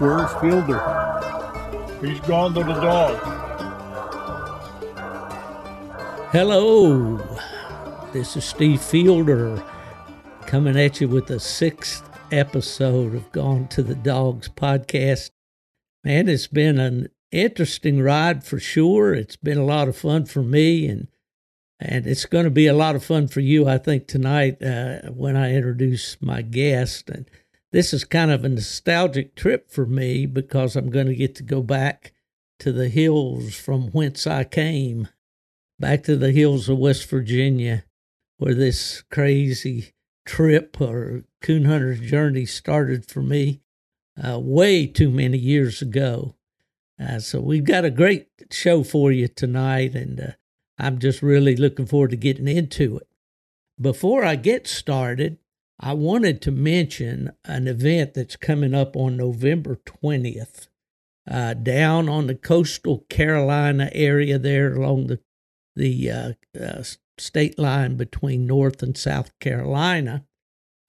Where's Fielder? He's gone to the dog. Hello, this is Steve Fielder coming at you with the sixth episode of Gone to the Dogs podcast. Man, it's been an interesting ride for sure. It's been a lot of fun for me, and and it's going to be a lot of fun for you, I think, tonight uh, when I introduce my guest. And this is kind of a nostalgic trip for me because I'm going to get to go back to the hills from whence I came, back to the hills of West Virginia, where this crazy trip or coon hunter's journey started for me uh, way too many years ago. Uh, so we've got a great show for you tonight, and uh, I'm just really looking forward to getting into it. Before I get started, I wanted to mention an event that's coming up on November 20th uh, down on the coastal Carolina area there along the the uh, uh, state line between North and South Carolina.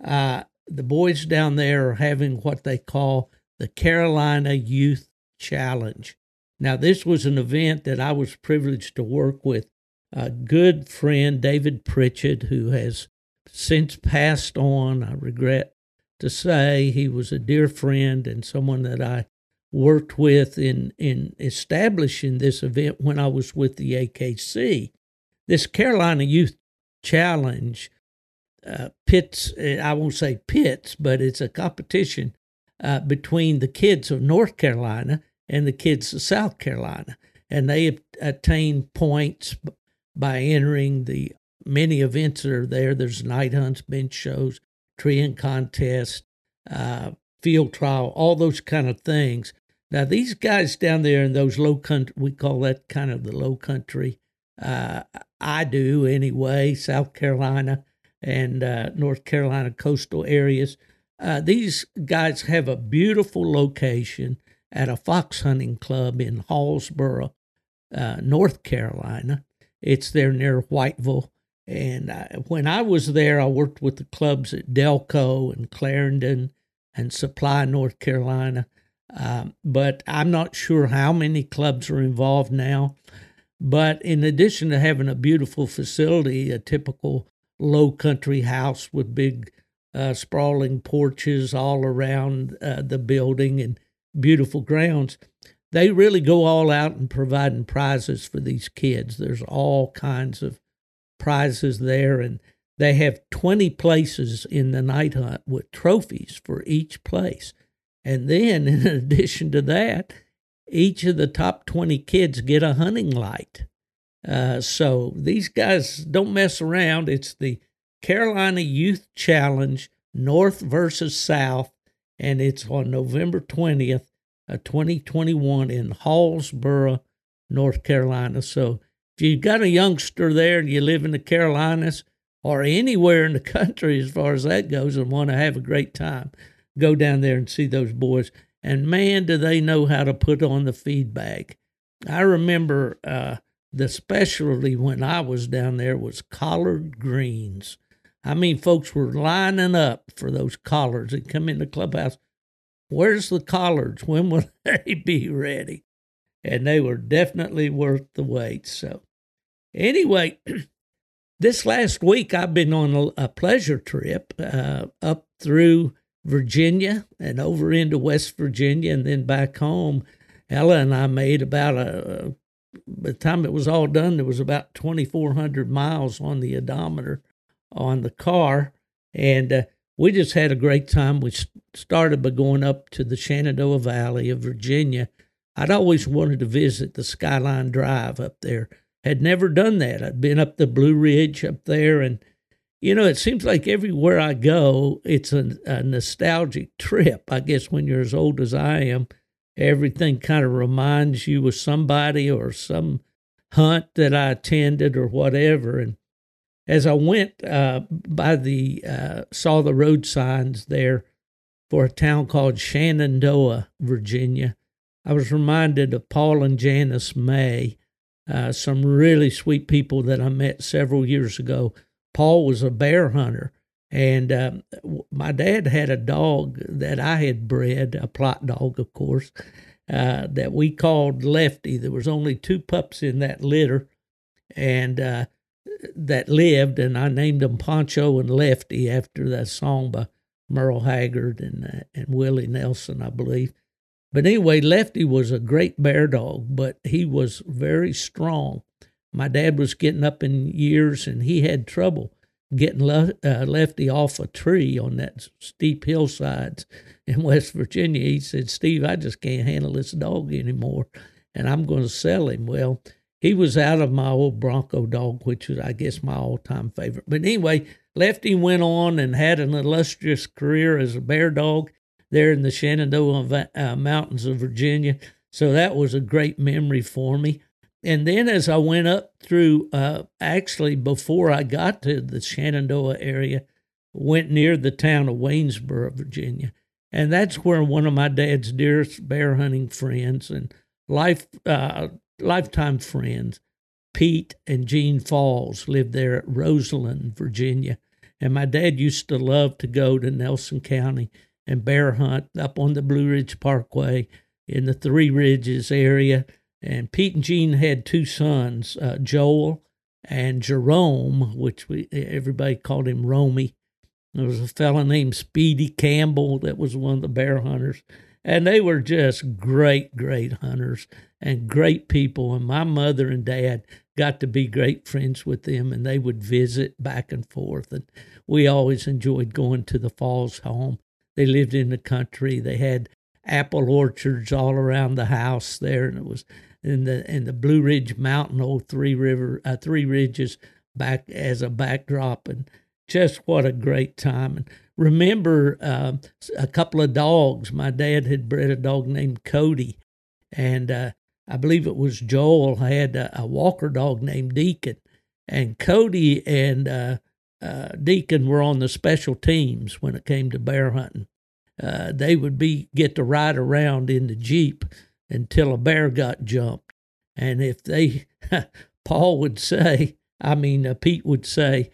Uh, the boys down there are having what they call the Carolina Youth Challenge. Now, this was an event that I was privileged to work with a good friend, David Pritchett, who has since passed on. I regret to say he was a dear friend and someone that I worked with in, in establishing this event when I was with the AKC. This Carolina Youth Challenge uh, pits, I won't say pits, but it's a competition uh, between the kids of North Carolina and the kids of South Carolina. And they attain points by entering the many events that are there. There's night hunts, bench shows, treeing contest, uh, field trial, all those kind of things. Now these guys down there in those low country, we call that kind of the low country. Uh, I do anyway, South Carolina and uh, North Carolina coastal areas. Uh, these guys have a beautiful location at a fox hunting club in Hallsboro, uh, North Carolina. It's there near Whiteville. And I, when I was there, I worked with the clubs at Delco and Clarendon and Supply, North Carolina. Um, but I'm not sure how many clubs are involved now. But in addition to having a beautiful facility, a typical low country house with big uh, sprawling porches all around uh, the building and beautiful grounds, they really go all out in providing prizes for these kids. There's all kinds of prizes there, and they have 20 places in the night hunt with trophies for each place. And then, in addition to that, each of the top 20 kids get a hunting light. Uh, so these guys don't mess around. It's the Carolina Youth Challenge, North versus South, and it's on November 20th 2021 in Hallsboro, North Carolina. So if you've got a youngster there and you live in the Carolinas or anywhere in the country as far as that goes and want to have a great time, go down there and see those boys. And man, do they know how to put on the feed bag. I remember uh, the specialty when I was down there was collard greens. I mean, folks were lining up for those collards that come in the clubhouse Where's the collards? When will they be ready? And they were definitely worth the wait. So, anyway, this last week I've been on a, pleasure trip uh, up through Virginia and over into West Virginia and then back home. Ella and I made about a, by the time it was all done, there was about 2,400 miles on the odometer on the car. And uh, we just had a great time. We started by going up to the Shenandoah Valley of Virginia. I'd always wanted to visit the Skyline Drive up there. Had never done that. I'd been up the Blue Ridge up there, and you know, it seems like everywhere I go, it's a, a nostalgic trip. I guess when you're as old as I am, everything kind of reminds you of somebody or some hunt that I attended or whatever. And as I went uh, by the uh, saw the road signs there for a town called Shenandoah, Virginia, I was reminded of Paul and Janice May, uh, some really sweet people that I met several years ago. Paul was a bear hunter, And um, my dad had a dog that I had bred, a Plott dog, of course, uh, that we called Lefty. There was only two pups in that litter, and uh, that lived, and I named them Poncho and Lefty after that song by Merle Haggard and uh, and Willie Nelson, I believe. But anyway, Lefty was a great bear dog, but he was very strong. My dad was getting up in years, and he had trouble getting le- uh, Lefty off a tree on that steep hillsides in West Virginia. He said, Steve, I just can't handle this dog anymore, and I'm going to sell him. Well, he was out of my old Bronco dog, which was, I guess, my all time favorite. But anyway, Lefty went on and had an illustrious career as a bear dog there in the Shenandoah uh, Mountains of Virginia. So that was a great memory for me. And then as I went up through, uh, actually before I got to the Shenandoah area, went near the town of Waynesboro, Virginia. And that's where one of my dad's dearest bear hunting friends and life uh, lifetime friends, Pete and Jean Falls, lived there at Roseland, Virginia. And my dad used to love to go to Nelson County and bear hunt up on the Blue Ridge Parkway in the Three Ridges area and Pete and Jean had two sons, uh, Joel and Jerome, which we everybody called him Romy. There was a fellow named Speedy Campbell that was one of the bear hunters. And they were just great, great hunters and great people. And my mother and dad got to be great friends with them, and they would visit back and forth. And we always enjoyed going to the Falls home. They lived in the country. They had apple orchards all around the house there, and it was in the in the Blue Ridge Mountain, old Three River, uh, Three Ridges back as a backdrop, and just what a great time. And remember uh, a couple of dogs. My dad had bred a dog named Cody, and uh, I believe it was Joel had a, a, Walker dog named Deacon, and Cody and uh, uh, Deacon were on the special teams when it came to bear hunting. Uh, they would be get to ride around in the jeep until a bear got jumped. And if they, Paul would say, I mean, uh, Pete would say,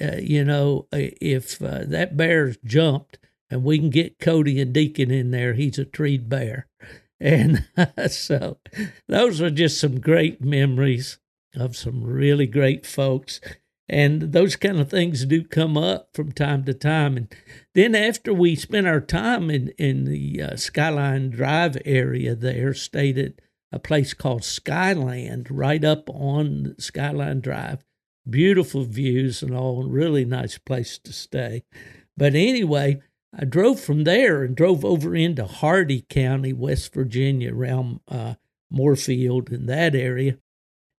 uh, you know, if uh, that bear's jumped and we can get Cody and Deacon in there, he's a treed bear. And so those are just some great memories of some really great folks and those kind of things do come up from time to time. And then after we spent our time in in the uh, skyline drive area there stayed at a place called skyland right up on skyline drive. Beautiful views and all really nice place to stay. But anyway i drove from there and drove over into hardy county west virginia around uh, moorefield in that area.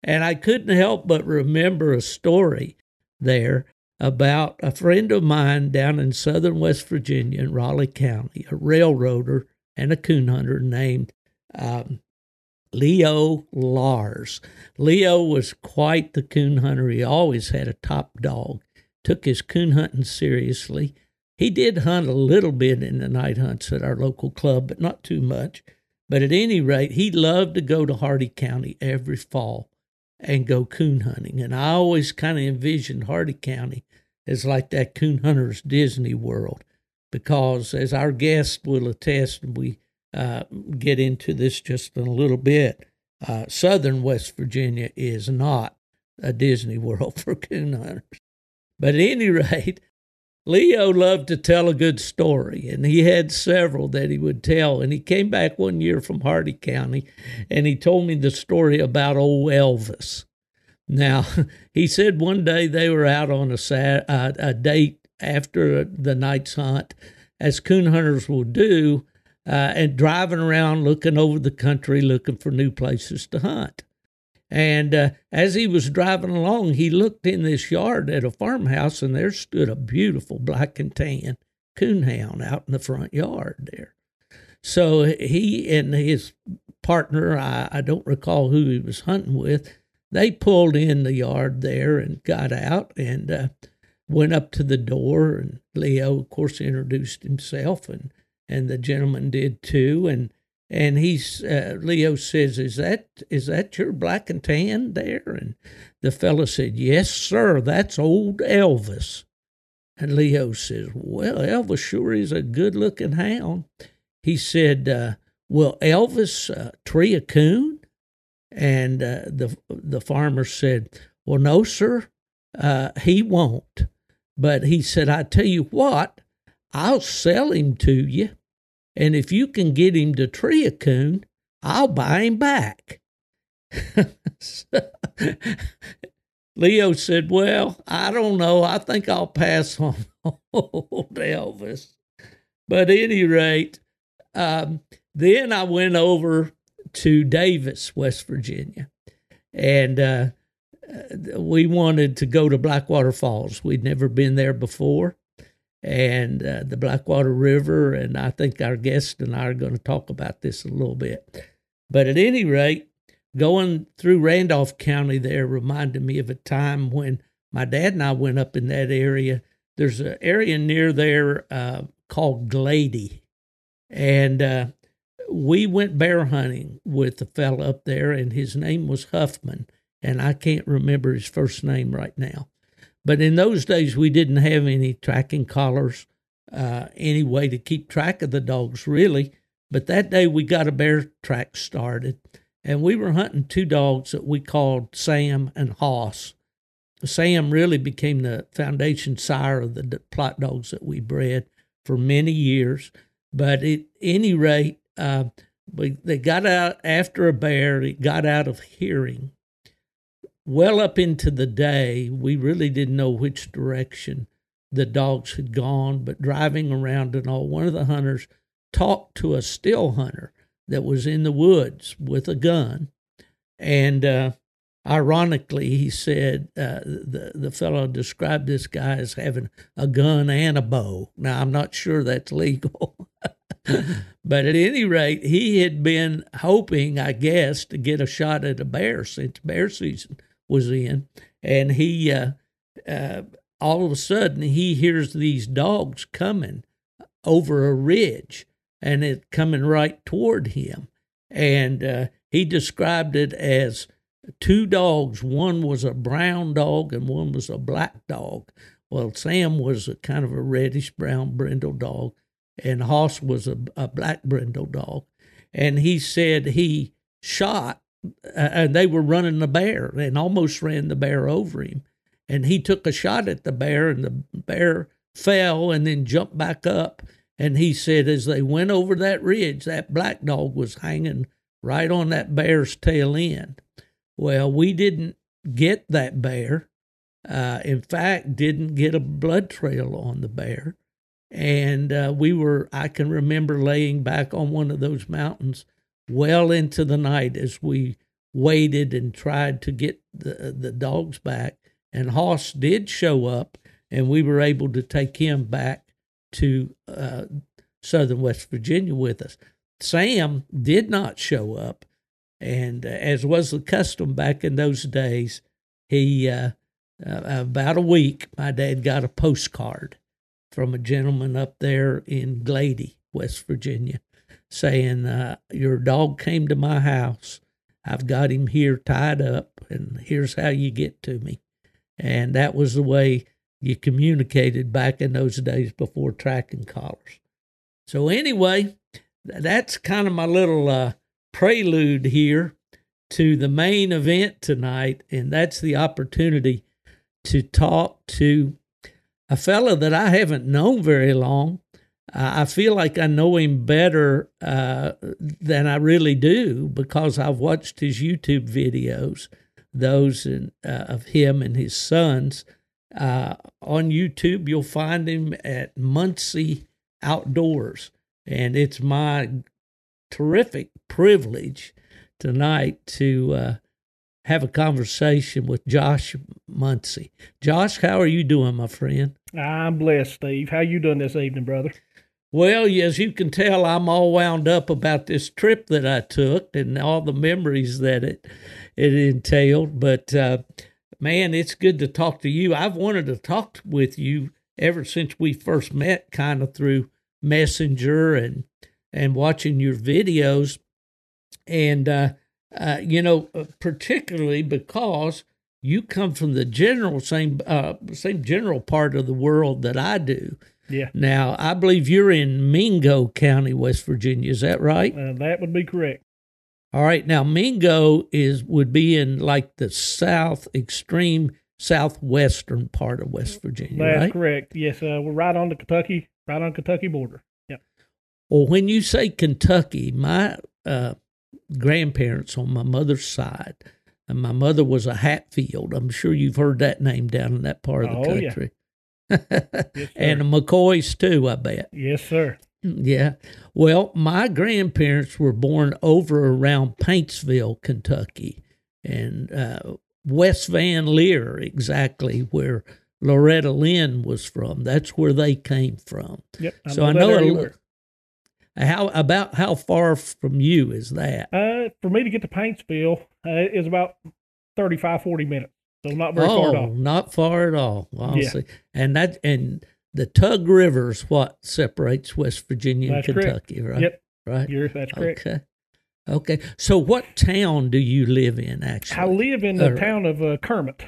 And I couldn't help but remember a story there about a friend of mine down in southern West Virginia in Raleigh County, a railroader and a coon hunter named um, Leo Lars. Leo was quite the coon hunter. He always had a top dog, took his coon hunting seriously. He did hunt a little bit in the night hunts at our local club, but not too much. But at any rate, he loved to go to Hardy County every fall and go coon hunting. And I always kind of envisioned Hardy County as like that coon hunter's Disney World, because as our guest will attest, we uh, get into this just in a little bit. Uh, southern West Virginia is not a Disney World for coon hunters. But at any rate, Leo loved to tell a good story, and he had several that he would tell. And he came back one year from Hardy County, and he told me the story about old Elvis. Now, he said one day they were out on a, uh, a date after the night's hunt, as coon hunters will do, uh, and driving around looking over the country looking for new places to hunt. And uh, as he was driving along, he looked in this yard at a farmhouse, and there stood a beautiful black and tan coonhound out in the front yard there. So he and his partner, I, I don't recall who he was hunting with, they pulled in the yard there and got out and uh, went up to the door. And Leo, of course, introduced himself, and and the gentleman did too. And and he's uh, Leo says, "Is that is that your black and tan there?" And the fellow said, "Yes, sir. That's old Elvis." And Leo says, Well, Elvis sure is a good looking hound. He said, uh, Will Elvis uh, tree a coon? And uh, the, the farmer said, Well, no, sir, uh, he won't. But he said, I tell you what, I'll sell him to you. And if you can get him to tree a coon, I'll buy him back. Leo said, Well, I don't know. I think I'll pass on old Elvis. But any rate, um, then I went over to Davis, West Virginia, and uh, we wanted to go to Blackwater Falls. We'd never been there before, and uh, the Blackwater River. And I think our guest and I are going to talk about this a little bit. But at any rate, going through Randolph County there reminded me of a time when my dad and I went up in that area. There's an area near there uh, called Glady, and uh, we went bear hunting with a fellow up there, and his name was Huffman, and I can't remember his first name right now. But in those days, we didn't have any tracking collars, uh, any way to keep track of the dogs, really. But that day, we got a bear track started and we were hunting two dogs that we called Sam and Hoss. Sam really became the foundation sire of the Plott dogs that we bred for many years. But at any rate, uh, we, they got out after a bear, it got out of hearing. Well up into the day, we really didn't know which direction the dogs had gone, but driving around and all, one of the hunters talked to a still hunter that was in the woods with a gun. And uh, ironically, he said uh, the the fellow described this guy as having a gun and a bow. Now I'm not sure that's legal, but at any rate, he had been hoping, I guess, to get a shot at a bear since bear season was in, and he uh, uh all of a sudden he hears these dogs coming over a ridge and it coming right toward him. And uh, he described it as two dogs. One was a brown dog and one was a black dog. Well, Sam was a kind of a reddish brown brindle dog, and Hoss was a, a black brindle dog. And he said he shot, and they were running the bear and almost ran the bear over him. And he took a shot at the bear, and the bear fell and then jumped back up and he said, as they went over that ridge, that black dog was hanging right on that bear's tail end. Well, we didn't get that bear. Uh, in fact, didn't get a blood trail on the bear. And uh, we were, I can remember laying back on one of those mountains well into the night as we waited and tried to get the, the dogs back. And Hoss did show up, and we were able to take him back to uh, southern West Virginia with us. Sam did not show up, and uh, as was the custom back in those days, he uh, uh, about a week my dad got a postcard from a gentleman up there in Glady, West Virginia, saying, uh, "Your dog came to my house. I've got him here tied up, and here's how you get to me." And that was the way you communicated back in those days before tracking collars. So, anyway, that's kind of my little uh, prelude here to the main event tonight, and that's the opportunity to talk to a fellow that I haven't known very long. Uh, I feel like I know him better uh, than I really do because I've watched his YouTube videos, those in, uh, of him and his sons uh, on YouTube, you'll find him at Muncie Outdoors. And it's my terrific privilege tonight to uh, have a conversation with Josh Muncie. Josh, how are you doing, my friend? I'm blessed, Steve. How you doing this evening, brother? Well, as you can tell, I'm all wound up about this trip that I took and all the memories that it it entailed. But uh, man, it's good to talk to you. I've wanted to talk with you ever since we first met, kind of through Messenger and and watching your videos, and uh, uh, you know, uh, particularly because you come from the general same uh, same general part of the world that I do. Yeah, Now, I believe you're in Mingo County, West Virginia. Is that right? uh, that would be correct. All right. Now, Mingo is would be in like the south extreme southwestern part of West Virginia, That's right? correct. Yes, uh, we're right on the Kentucky, right on Kentucky border. Yeah. Well, when you say Kentucky, my uh, grandparents on my mother's side, and my mother was a Hatfield. I'm sure you've heard that name down in that part of the Oh, yeah. country. Yes, and the McCoys too, I bet. Yes, sir. Yeah. Well, my grandparents were born over around Paintsville, Kentucky, and uh, West Van Lear, exactly where Loretta Lynn was from. That's where they came from. Yep. so I that know a area little. How about how far from you is that? Uh, for me to get to Paintsville uh, is about 35, 40 minutes. So not very oh, far at all. not far at all. honestly. Yeah. And that and the Tug River is what separates West Virginia and That's correct. Kentucky, right? Yep. Right. You're, that's correct. Okay. Okay. So, what town do you live in? Actually, I live in the Uh, town of uh, Kermit.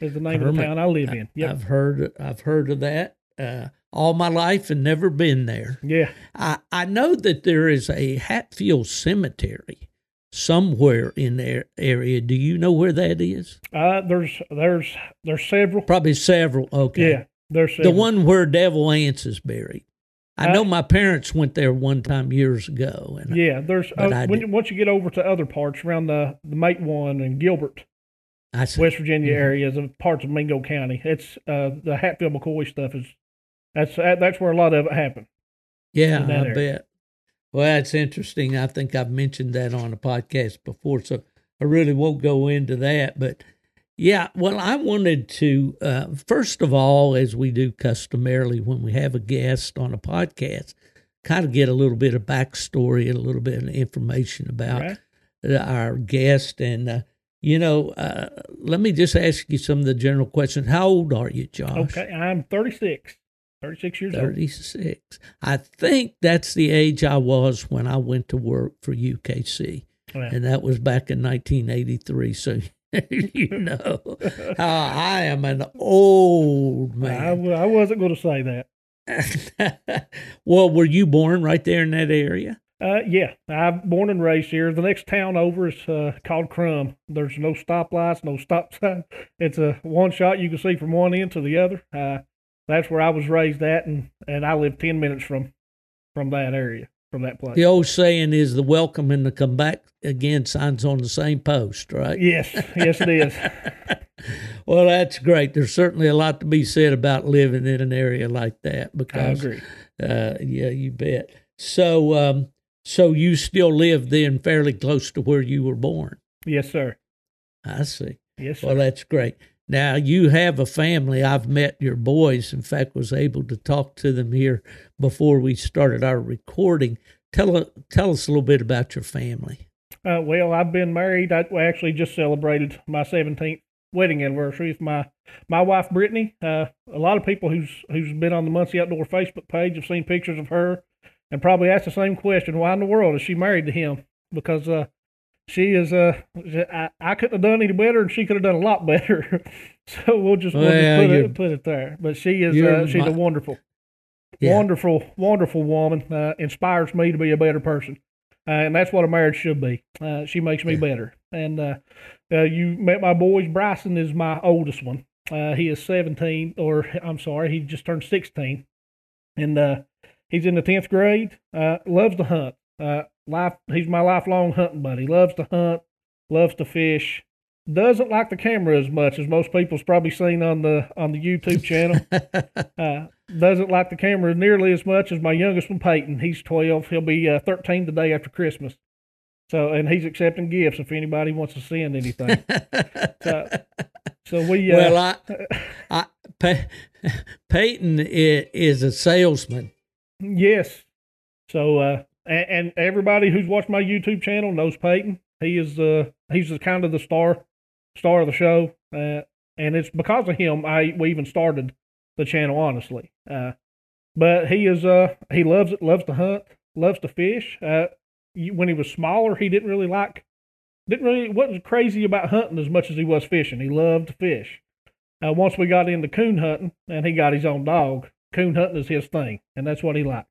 Is the name of the town I live in. Yep. I've heard. I've heard of that uh, all my life and never been there. yeah. I I know that there is a Hatfield Cemetery somewhere in their area. Do you know where that is? Uh, there's there's there's several. Probably several. Okay. Yeah. There's The one where Devil Anse is buried. I Uh, know my parents went there one time years ago, and Yeah, there's uh, when, once you get over to other parts around the the Matewan and Gilbert, West Virginia Mhm. areas of parts of Mingo County, it's uh, the Hatfield McCoy stuff is that's that's where a lot of it happened. Yeah, I area. bet. Well, that's interesting. I think I've mentioned that on a podcast before, so I really won't go into that. But yeah, well, I wanted to, uh, first of all, as we do customarily when we have a guest on a podcast, kind of get a little bit of backstory and a little bit of information about Right? our guest. And, uh, you know, uh, let me just ask you some of the general questions. How old are you, Josh? Okay, I'm 36, 36 years old. 36. I think that's the age I was when I went to work for UKC, Yeah. and that was back in 1983. So you know I am an old I, man. w- I wasn't going to say that. well, were you born right there in that area? Uh, yeah, I'm born and raised here. The next town over is uh, called Crum. There's no stoplights, no stop sign. It's a one shot you can see from one end to the other. Uh, that's where I was raised at, and, and I live ten minutes from from that area, from that place. The old saying is the welcome and the come back again signs on the same post, right? Yes, yes, it is. well, that's great. There's certainly a lot to be said about living in an area like that because I agree. Uh, yeah, you bet. So, um, so you still live then fairly close to where you were born. Yes, sir. I see. Yes, sir. Well, that's great. Now you have a family. I've met your boys. In fact, was able to talk to them here before we started our recording. Tell tell us a little bit about your family. Uh, well, I've been married. I actually just celebrated my 17th wedding anniversary with my my wife Brittany. Uh, a lot of people who's who's been on the Muncie Outdoor Facebook page have seen pictures of her and probably asked the same question: Why in the world is she married to him? Because uh, she is uh, I, I couldn't have done any better, and she could have done a lot better. so we'll just, we'll Well, just put it put it there. But she is uh, she's my- a wonderful Yeah. wonderful, wonderful woman. Uh, inspires me to be a better person, uh, and that's what a marriage should be. Uh, she makes me Yeah. better. And uh, uh, you met my boys. Bryson is my oldest one. Uh, he is seventeen, or I'm sorry, he just turned sixteen, and uh, he's in the tenth grade. Uh, loves to hunt. Life, he's my lifelong hunting buddy. Loves to hunt. Loves to fish. Doesn't like the camera as much as most people's probably seen on the on the YouTube channel uh, doesn't like the camera nearly as much as my youngest one, Peyton. He's 12. He'll be uh, 13 the day after Christmas. So, and he's accepting gifts if anybody wants to send anything. So, so we, uh, well, I, I, Pey- Peyton is a salesman. yes. So, uh, and, and everybody who's watched my YouTube channel knows Peyton. He is, uh, he's the kind of the star, star of the show. Uh, and it's because of him I we even started the channel, honestly. Uh, but he is, uh, he loves it, loves to hunt, loves to fish. Uh, when he was smaller, he didn't really like didn't really wasn't crazy about hunting as much as he was fishing. He loved to fish. Uh, once we got into coon hunting, and he got his own dog, coon hunting is his thing, and that's what he likes.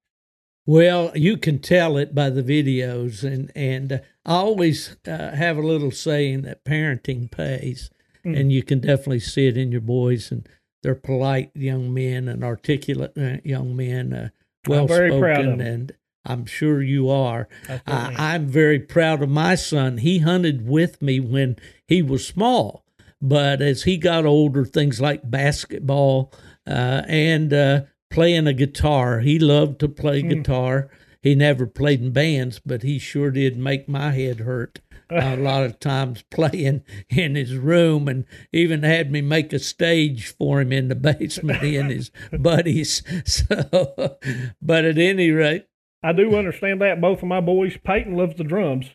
Well, you can tell it by the videos, and and uh, I always uh, have a little saying that parenting pays, Mm. and you can definitely see it in your boys, and they're polite young men and articulate uh, young men, uh, well I'm very proud of spoken, and I'm sure you are. I certainly am. I, I'm very proud of my son. He hunted with me when he was small, but as he got older, things like basketball uh, and uh, playing a guitar, he loved to play Hmm. guitar. He never played in bands, but he sure did make my head hurt a lot of times playing in his room and even had me make a stage for him in the basement, he and his buddies. So, but at any rate, I do understand that. Both of my boys, Peyton loves the drums.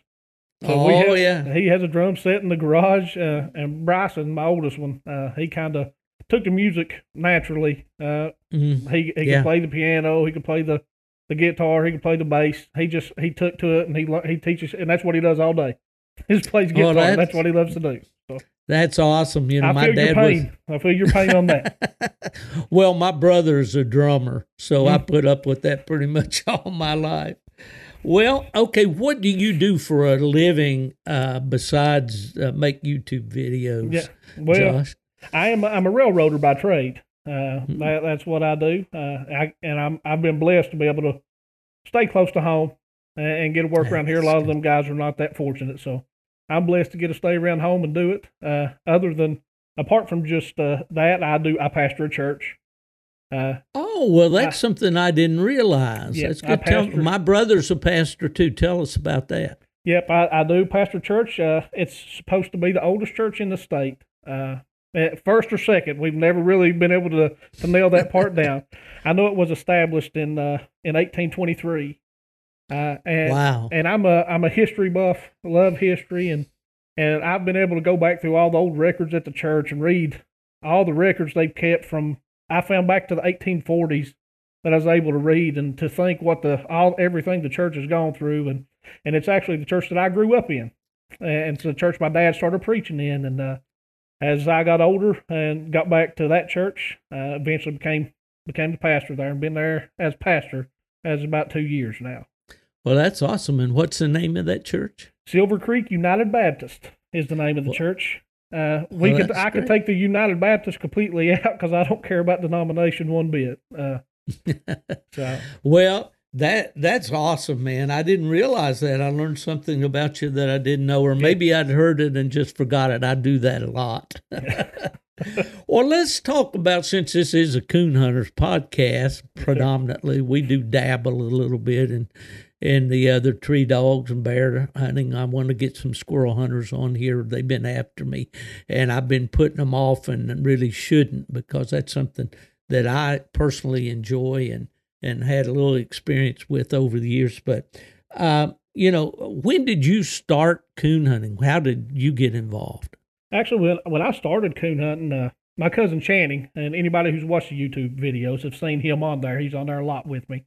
oh, we have, yeah. he has a drum set in the garage, uh, and Bryson, my oldest one, uh, he kind of took to music naturally. Uh, Mhm. he he Yeah. could play the piano, he could play the, the guitar, he could play the bass. He just he took to it, and he he teaches, and that's what he does all day. He just plays guitar. that's- that's, what he loves to do. So That's awesome. You know, I my dad was. I feel your pain on that. well, my brother's a drummer, so. I put up with that pretty much all my life. Well, okay, what do you do for a living uh, besides uh, make YouTube videos, Yeah. Well, Josh? I am I'm a railroader by trade. Uh, Hmm. that, that's what I do. Uh, I, and I'm I've been blessed to be able to stay close to home and, and get to work around here. A lot of them guys are not that fortunate, so I'm blessed to get to stay around home and do it. Uh, other than apart from just uh, that, I do I pastor a church. Uh, Oh, well, that's I- something I didn't realize. Yeah, that's good. Tell, my brother's a pastor too. Tell us about that. Yep, I, I do pastor church. Uh, it's supposed to be the oldest church in the state. Uh, at first or second, we've never really been able to, to nail that part down. I know it was established in uh, in 1823. Uh, and Wow. and I'm a I'm a history buff, love history, and and I've been able to go back through all the old records at the church and read all the records they've kept from. I found back to the 1840s that I was able to read and to think what the all everything the church has gone through, and and it's actually the church that I grew up in, and it's the church my dad started preaching in, and uh, as I got older and got back to that church, uh, eventually became became the pastor there and been there as pastor as about two years now. Well, that's awesome. And what's the name of that church? Silver Creek United Baptist is the name of the Well- church. Uh, we Well, could I could take the United Baptist completely out because I don't care about denomination one bit. Uh, so Well, that that's awesome, man. I didn't realize that. I learned something about you that I didn't know, or maybe I'd heard it and just forgot it. I do that a lot. well, let's talk about since this is a coon hunters podcast, predominantly we do dabble a little bit in in the other tree dogs and bear hunting. I want to get some squirrel hunters on here. They've been after me, and I've been putting them off, and really shouldn't because that's something that I personally enjoy and and had a little experience with over the years. But uh, you know, when did you start coon hunting? How did you get involved? Actually, when when I started coon hunting, uh, my cousin Channing, and anybody who's watched the YouTube videos have seen him on there. He's on there a lot with me.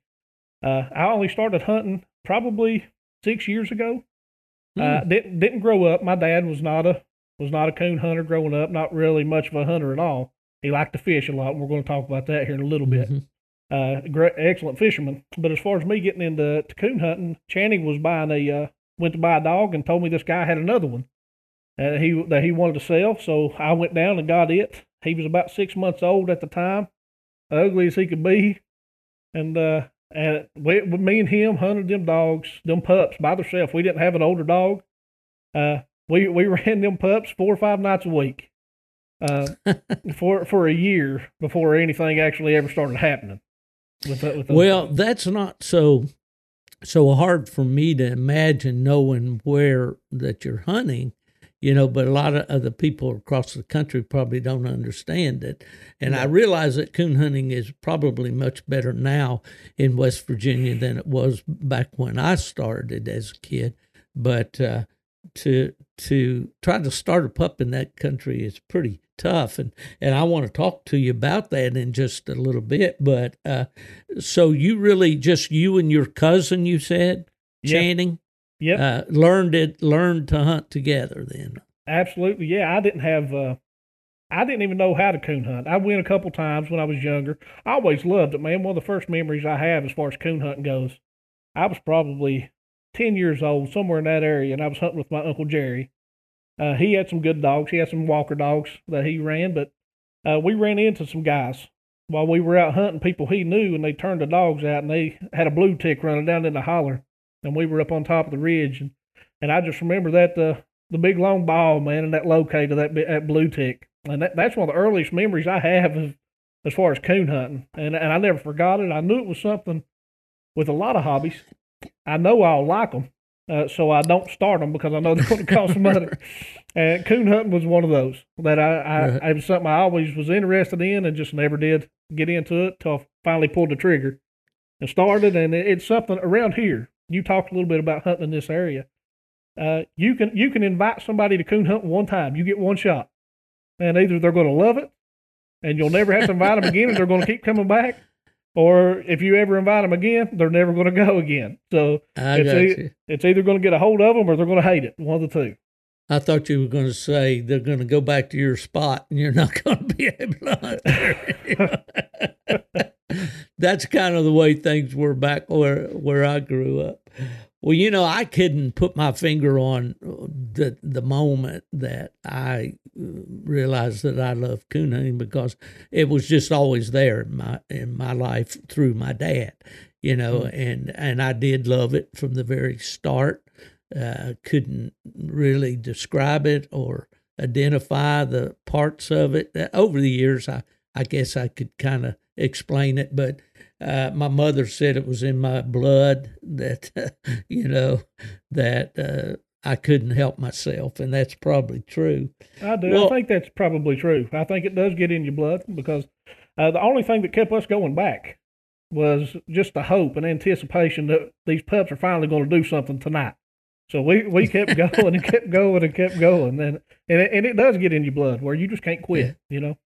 Uh, I only started hunting probably six years ago. Uh, didn't didn't grow up. My dad was not a was not a coon hunter growing up. Not really much of a hunter at all. He liked to fish a lot. and We're going to talk about that here in a little bit. Mhm. Uh, great, excellent fisherman. But as far as me getting into to coon hunting, Channing was buying a uh, went to buy a dog and told me this guy had another one uh, he that he wanted to sell. So I went down and got it. He was about six months old at the time, ugly as he could be, and uh, and we, me and him hunted them dogs, them pups by themselves. We didn't have an older dog. Uh, we we ran them pups four or five nights a week, uh, for for a year before anything actually ever started happening. With, with Well, that's not so so hard for me to imagine knowing where that you're hunting, you know, but a lot of other people across the country probably don't understand it. And I realize that coon hunting is probably much better now in West Virginia than it was back when I started as a kid. But uh, to to try to start a pup in that country is pretty tough and and I want to talk to you about that in just a little bit but uh so you really just you and your cousin you said Yeah. Channing Yep. Uh, learned it, learned to hunt together. Then. Absolutely. Yeah, I didn't have. Uh, I didn't even know how to coon hunt. I went a couple times when I was younger. I always loved it, man. One of the first memories I have as far as coon hunting goes, I was probably ten years old, somewhere in that area, and I was hunting with my uncle Jerry. Uh, he had some good dogs. He had some Walker dogs that he ran, but uh, we ran into some guys while we were out hunting people he knew, and they turned the dogs out, and they had a blue tick running down in the holler, and we were up on top of the ridge, and and I just remember that uh, the big long bawl, man, and that locator, that that blue tick, and that, that's one of the earliest memories I have of, as far as coon hunting, and and I never forgot it. I knew it was something with a lot of hobbies. I know I'll like them, uh, so I don't start them because I know they're going to cost money. And coon hunting was one of those that I, I Right. it was something I always was interested in and just never did get into it till I finally pulled the trigger and started. And it, it's something around here. You talked a little bit about hunting in this area. Uh, you can you can invite somebody to coon hunt one time. You get one shot, and either they're going to love it, and you'll never have to invite them again, and they're going to keep coming back. Or if you ever invite them again, they're never going to go again. So I It's got you. it's either going to get a hold of them or they're going to hate it. One of the two. I thought you were going to say they're going to go back to your spot and you're not going to be able to. That's kind of the way things were back where where I grew up. Well, you know, I couldn't put my finger on the the moment that I uh, realized that I loved coon hunting because it was just always there in my in my life through my dad, you know, and and I did love it from the very start uh, couldn't really describe it or identify the parts of it. Uh, Over the years, I, I guess I could kind of explain it, but uh, my mother said it was in my blood that, you know, that uh, I couldn't help myself, and that's probably true. I do. Well- I think that's probably true. I think it does get in your blood because uh, the only thing that kept us going back was just the hope and anticipation that these pups are finally going to do something tonight. So we, we kept going and kept going and kept going, and and it, and it does get in your blood where you just can't quit. You know.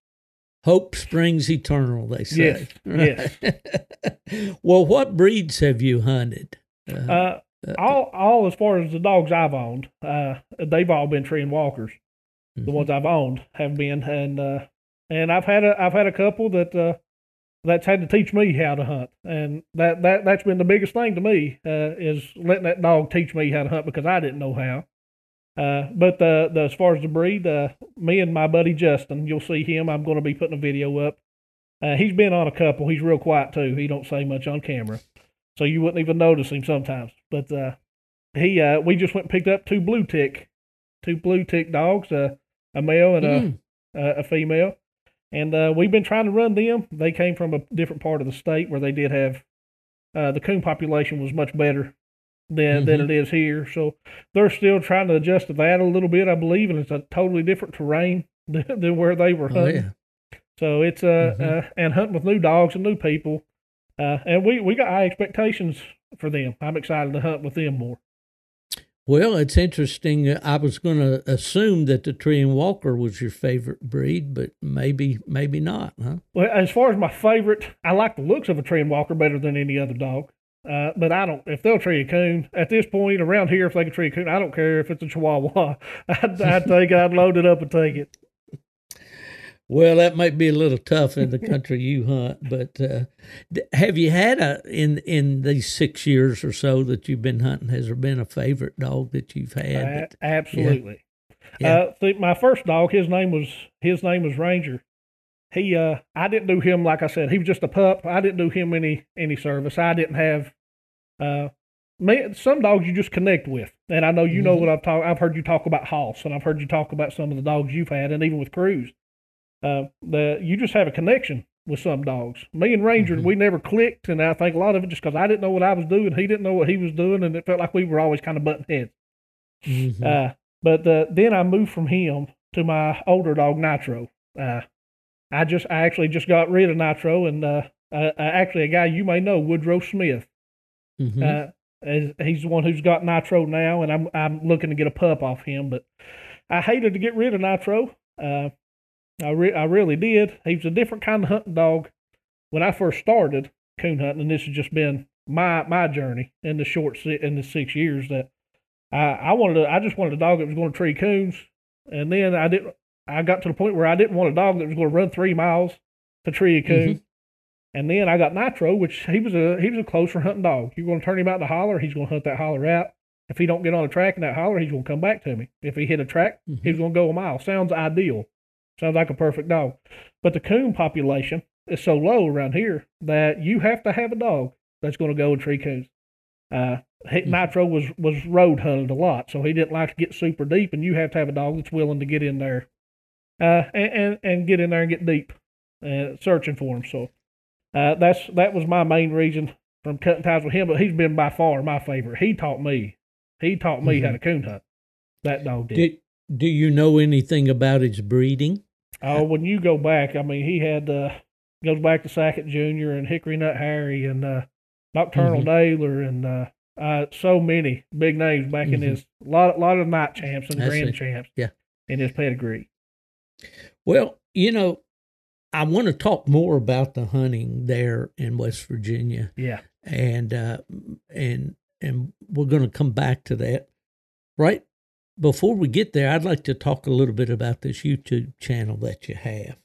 Hope springs eternal, they say. Yes, yes. well, what breeds have you hunted? Uh, Uh, all all as far as the dogs I've owned, uh, they've all been tree and walkers. Mm-hmm. The ones I've owned have been, and uh, and I've had a I've had a couple that uh, that's had to teach me how to hunt, and that that that's been the biggest thing to me uh, is letting that dog teach me how to hunt because I didn't know how. Uh, but the, the as far as the breed, uh, me and my buddy Justin, you'll see him. I'm going to be putting a video up. Uh, he's been on a couple. He's real quiet too. He don't say much on camera, so you wouldn't even notice him sometimes. But uh, he, uh, we just went and picked up two blue tick, two blue tick dogs, uh, a male and a Mm. a, a female, and uh, we've been trying to run them. They came from a different part of the state where they did have uh, the coon population was much better than than it is here. So they're still trying to adjust to that a little bit, I believe, and it's a totally different terrain than, than where they were Oh, hunting. yeah. So it's uh, Mhm. uh and hunting with new dogs and new people, uh, and we we got high expectations for them. I'm excited to hunt with them more. Well, it's interesting. I was going to assume that the Treeing Walker was your favorite breed, but maybe maybe not, huh? Well, as far as my favorite, I like the looks of a Treeing Walker better than any other dog. Uh, but I don't. If they'll tree a coon at this point around here, if they can tree a coon, I don't care if it's a Chihuahua. I'd, I'd take. I'd load it up and take it. Well, that might be a little tough in the country you hunt, but uh, have you had a in in these six years or so that you've been hunting? Has there been a favorite dog that you've had? That- absolutely. Yeah. Uh, my first dog, his name was his name was Ranger. He, uh, I didn't do him like I said. He was just a pup. I didn't do him any any service. I didn't have. Uh, me, some dogs you just connect with, and I know you know Mhm. what I've talked. I've heard you talk about Hoss, and I've heard you talk about some of the dogs you've had, and even with Cruz. Uh, the you just have a connection with some dogs. Me and Ranger, Mhm. we never clicked, and I think a lot of it just because I didn't know what I was doing, he didn't know what he was doing, and it felt like we were always kind of butting heads. Mhm. Uh, but uh, then I moved from him to my older dog Nitro. Uh, I just I actually just got rid of Nitro, and uh, uh, actually a guy you may know, Woodrow Smith. Mhm. Uh, he's the one who's got Nitro now, and I'm I'm looking to get a pup off him. But I hated to get rid of Nitro. Uh, I re- I really did. He was a different kind of hunting dog when I first started coon hunting, and this has just been my my journey in the short si- in the six years that I, I wanted to, I just wanted a dog that was going to tree coons, and then I didn't. I got to the point where I didn't want a dog that was going to run three miles to tree a coon. And then I got Nitro, which he was a he was a closer hunting dog. You're going to turn him out to holler, he's going to hunt that holler out. If he don't get on a track in that holler, he's going to come back to me. If he hit a track, Mhm. he's going to go a mile. Sounds ideal. Sounds like a perfect dog. But the coon population is so low around here that you have to have a dog that's going to go and tree coons. Uh, Mhm. Nitro was was road hunted a lot, so he didn't like to get super deep, and you have to have a dog that's willing to get in there, uh, and and, and get in there and get deep, uh, searching for him. So uh, that's that was my main reason from cutting ties with him. But he's been by far my favorite. He taught me. He taught me how Mhm. to coon hunt. That dog did. Do, do you know anything about its breeding? Oh, when you go back, I mean, he had uh, goes back to Sackett Junior and Hickory Nut Harry and uh, Nocturnal Mhm. Naylor and uh, uh, so many big names back in Mhm. his lot lot of night champs and I grand see. champs. Yeah. in his pedigree. Well, you know, I want to talk more about the hunting there in West Virginia, Yeah, and uh, and and we're going to come back to that. Right before we get there, I'd like to talk a little bit about this YouTube channel that you have.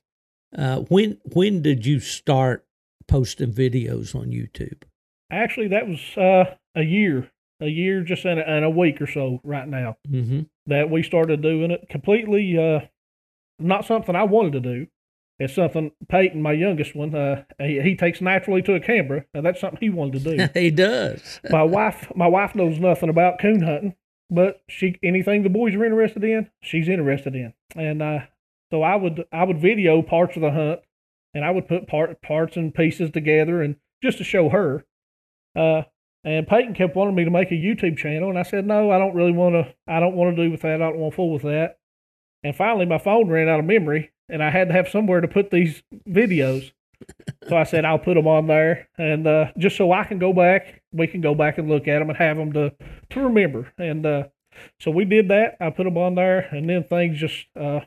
Uh, when when did you start posting videos on YouTube? actually, that was uh, a year, a year just in a, in a week or so right now Mm-hmm. that we started doing it. Completely, uh, not something I wanted to do. It's something Peyton, my youngest one, uh, he, he takes naturally to a camera, and that's something he wanted to do. he does. my wife my wife knows nothing about coon hunting, but she anything the boys are interested in, she's interested in. And uh, so I would I would video parts of the hunt, and I would put part parts and pieces together, and just to show her. Uh, and Peyton kept wanting me to make a YouTube channel, and I said no, I don't really want to. I don't want to do with that. I don't want to fool with that. And finally, my phone ran out of memory, and I had to have somewhere to put these videos. So I said I'll put them on there, and uh, just so I can go back, we can go back and look at them and have them to to remember. And uh, so we did that. I put them on there, and then things just uh,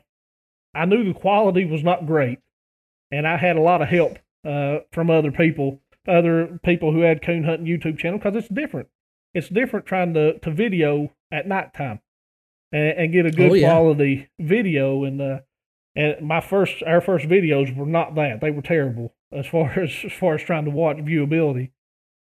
I knew the quality was not great, and I had a lot of help uh, from other people, other people who had coon hunting YouTube channel because it's different. It's different trying to to video at nighttime and, and get a good Oh, yeah. quality video. And uh, and my first our first videos were not that. They were terrible as far as as far as trying to watch viewability.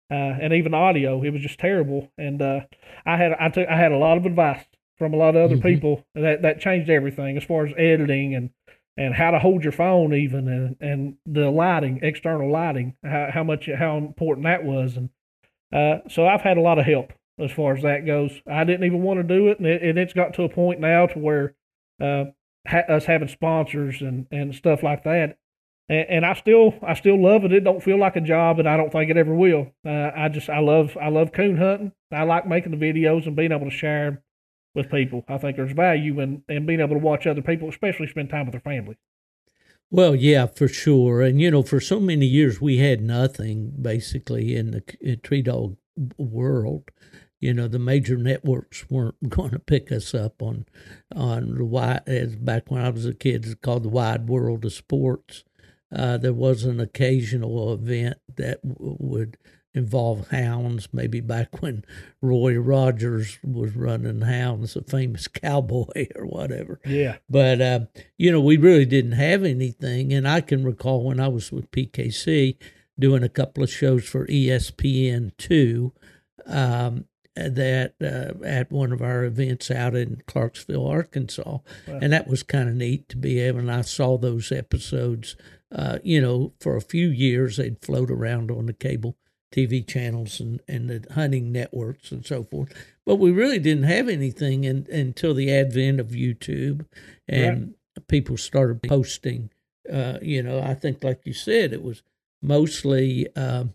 Uh, and even audio it was just terrible. And uh, I had I took I had a lot of advice from a lot of other Mhm. people that that changed everything as far as editing and and how to hold your phone even and and the lighting external lighting how, how much how important that was. And uh, so I've had a lot of help as far as that goes. I didn't even want to do it, and, it, and it's got to a point now to where uh, ha- us having sponsors and, and stuff like that. And, and I still I still love it. It don't feel like a job, and I don't think it ever will. Uh, I just I love I love coon hunting. I like making the videos and being able to share them with people. I think there's value in, in being able to watch other people, especially spend time with their family. Well, yeah, for sure. And, you know, for so many years, we had nothing basically in the tree dog world. You know, the major networks weren't going to pick us up on on the wide, as back when I was a kid, it's called the wide world of sports. Uh, there was an occasional event that w- would involve hounds, maybe back when Roy Rogers was running hounds, a famous cowboy or whatever Yeah, but uh, you know we really didn't have anything and i can recall when i was with pkc doing a couple of shows for E espn2 um, that uh, at one of our events out in clarksville arkansas Wow. and that was kind of neat to be able and i saw those episodes uh, you know for a few years they'd float around on the cable tv channels and, and the hunting networks and so forth but we really didn't have anything in, until the advent of youtube and people started posting. Uh, you know, I think, like you said, it was mostly um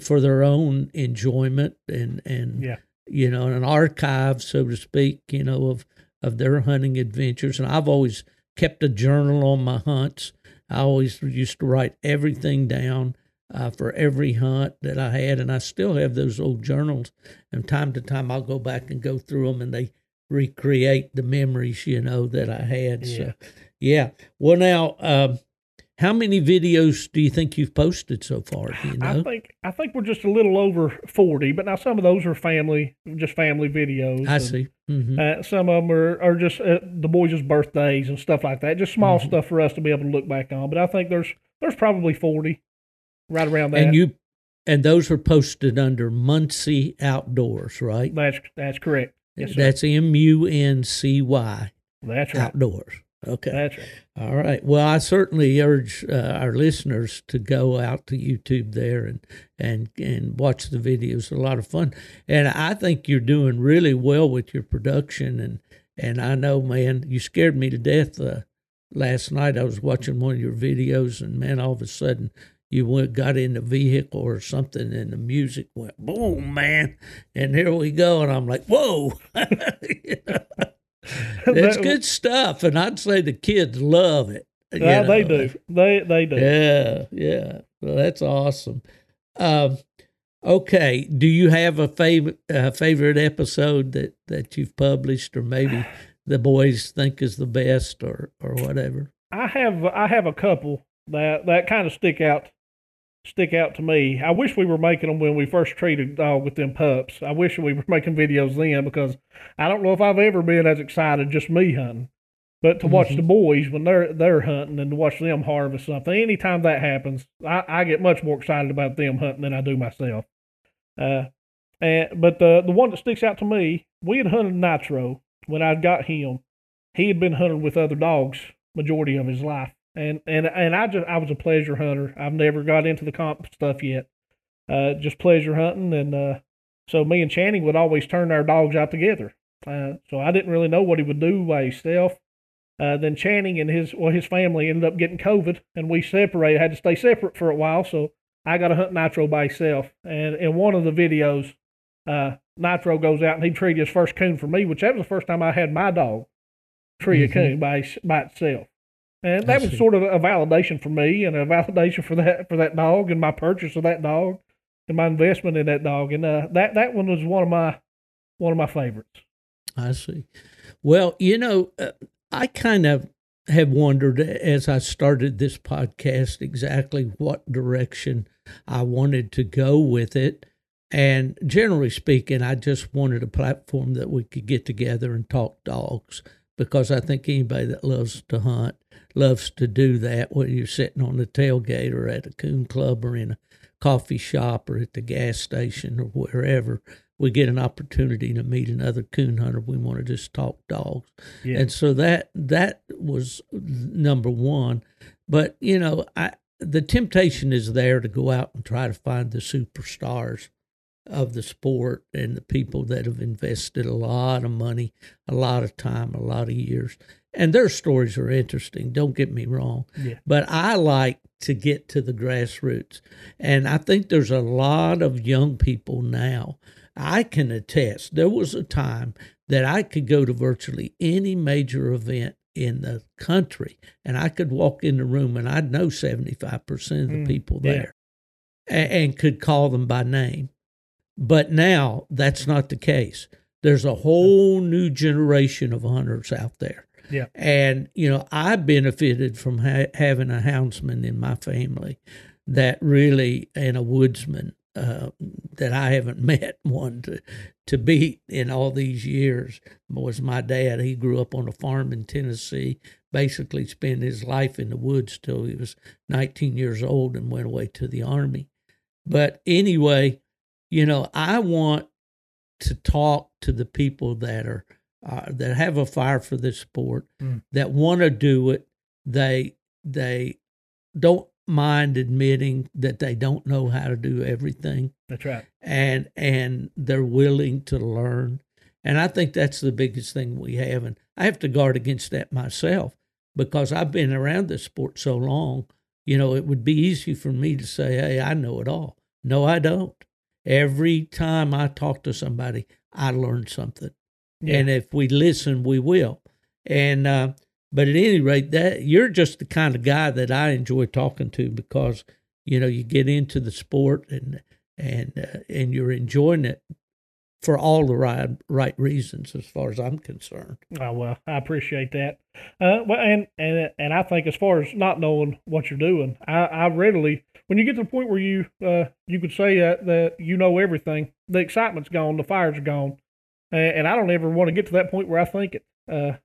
for their own enjoyment and and Yeah. You know an archive, so to speak. You know of of their hunting adventures, and I've always kept a journal on my hunts. I always used to write everything down. Uh, for every hunt that I had, and I still have those old journals. And time to time, I'll go back and go through them, and they recreate the memories you know that I had. Yeah. So, yeah. Well, now, um, How many videos do you think you've posted so far? Do you know? I think I think we're just a little over forty, but now some of those are family, just family videos. I and, see. hmm Uh, some of them are, are just uh, the boys' birthdays and stuff like that. Just small Mhm. stuff for us to be able to look back on. But I think there's there's probably forty, right around that. And you, and those are posted under Muncy Outdoors, right? that's that's correct. Yes. That's M U N C Y that's right. Outdoors. Okay. That's right. All right. Well, I certainly urge uh, our listeners to go out to YouTube there and and and watch the videos. A lot of fun, and I think you're doing really well with your production. And and I know, man, you scared me to death uh, last night. I was watching one of your videos, and man, all of a sudden you went got in the vehicle or something, and the music went boom, man, and here we go, and I'm like, whoa. You know? It's good stuff, and I'd say the kids love it. Yeah, they do. They they do. Yeah, yeah. Well, that's awesome. Um, okay, do you have a favorite uh, favorite episode that that you've published, or maybe the boys think is the best, or or whatever? I have I have a couple that that kind of stick out stick out to me. I wish we were making them when we first treated dog with them pups. I wish we were making videos then because I don't know if I've ever been as excited just me hunting. But to watch Mhm. the boys when they're they're hunting and to watch them harvest something, anytime that happens, I, I get much more excited about them hunting than I do myself. Uh, and but the the one that sticks out to me, we had hunted Nitro when I got him. He had been hunting with other dogs majority of his life, and and and I just I was a pleasure hunter. I've never got into the comp stuff yet. Uh, just pleasure hunting, and uh, so me and Channing would always turn our dogs out together. Uh, so I didn't really know what he would do by himself. Uh, then Channing and his well his family ended up getting COVID, and we separated. Had to stay separate for a while, so I got to hunt Nitro by himself. And in one of the videos, uh, Nitro goes out and he treated his first coon for me, which that was the first time I had my dog tree a Mhm. coon by by itself. And that was sort of a validation for me and a validation for that for that dog and my purchase of that dog and my investment in that dog. And uh, that that one was one of my one of my favorites. I see. Well, you know, uh, I kind of have wondered as I started this podcast exactly what direction I wanted to go with it. And generally speaking, I just wanted a platform that we could get together and talk dogs because I think anybody that loves to hunt loves to do that, whether you're sitting on the tailgate or at a coon club or in a coffee shop or at the gas station or wherever we get an opportunity to meet another coon hunter. We want to just talk dogs, Yeah. and so that that was number one. But you know, I the temptation is there to go out and try to find the superstars of the sport and the people that have invested a lot of money, a lot of time, a lot of years. And their stories are interesting. Don't get me wrong, Yeah. but I like to get to the grassroots. And I think there's a lot of young people now. I can attest, there was a time that I could go to virtually any major event in the country and I could walk in the room and I'd know 75% of the Mm, people yeah. there and, and could call them by name. But now that's not the case. There's a whole new generation of hunters out there. Yeah. And, you know, I benefited from ha- having a houndsman in my family that really, and a woodsman uh, that I haven't met one to, to beat in all these years was my dad. He grew up on a farm in Tennessee, basically spent his life in the woods till he was 19 years old and went away to the army. But anyway, you know, I want to talk to the people that are uh, that have a fire for this sport, Mm. that want to do it. They they don't mind admitting that they don't know how to do everything, That's right. and and they're willing to learn. And I think that's the biggest thing we have. And I have to guard against that myself because I've been around this sport so long. You know, it would be easy for me to say, "Hey, I know it all." No, I don't. Every time I talk to somebody, I learn something Yeah. and if we listen, we will. And uh, but at any rate, that you're just the kind of guy that I enjoy talking to because you know you get into the sport and and uh, and you're enjoying it for all the right right reasons, as far as I'm concerned. Oh well, I appreciate that. Uh, well, and and and I think as far as not knowing what you're doing, I, I readily when you get to the point where you uh you could say uh, that you know everything, the excitement's gone, the fire's gone, and, and I don't ever want to get to that point where I think it. Uh,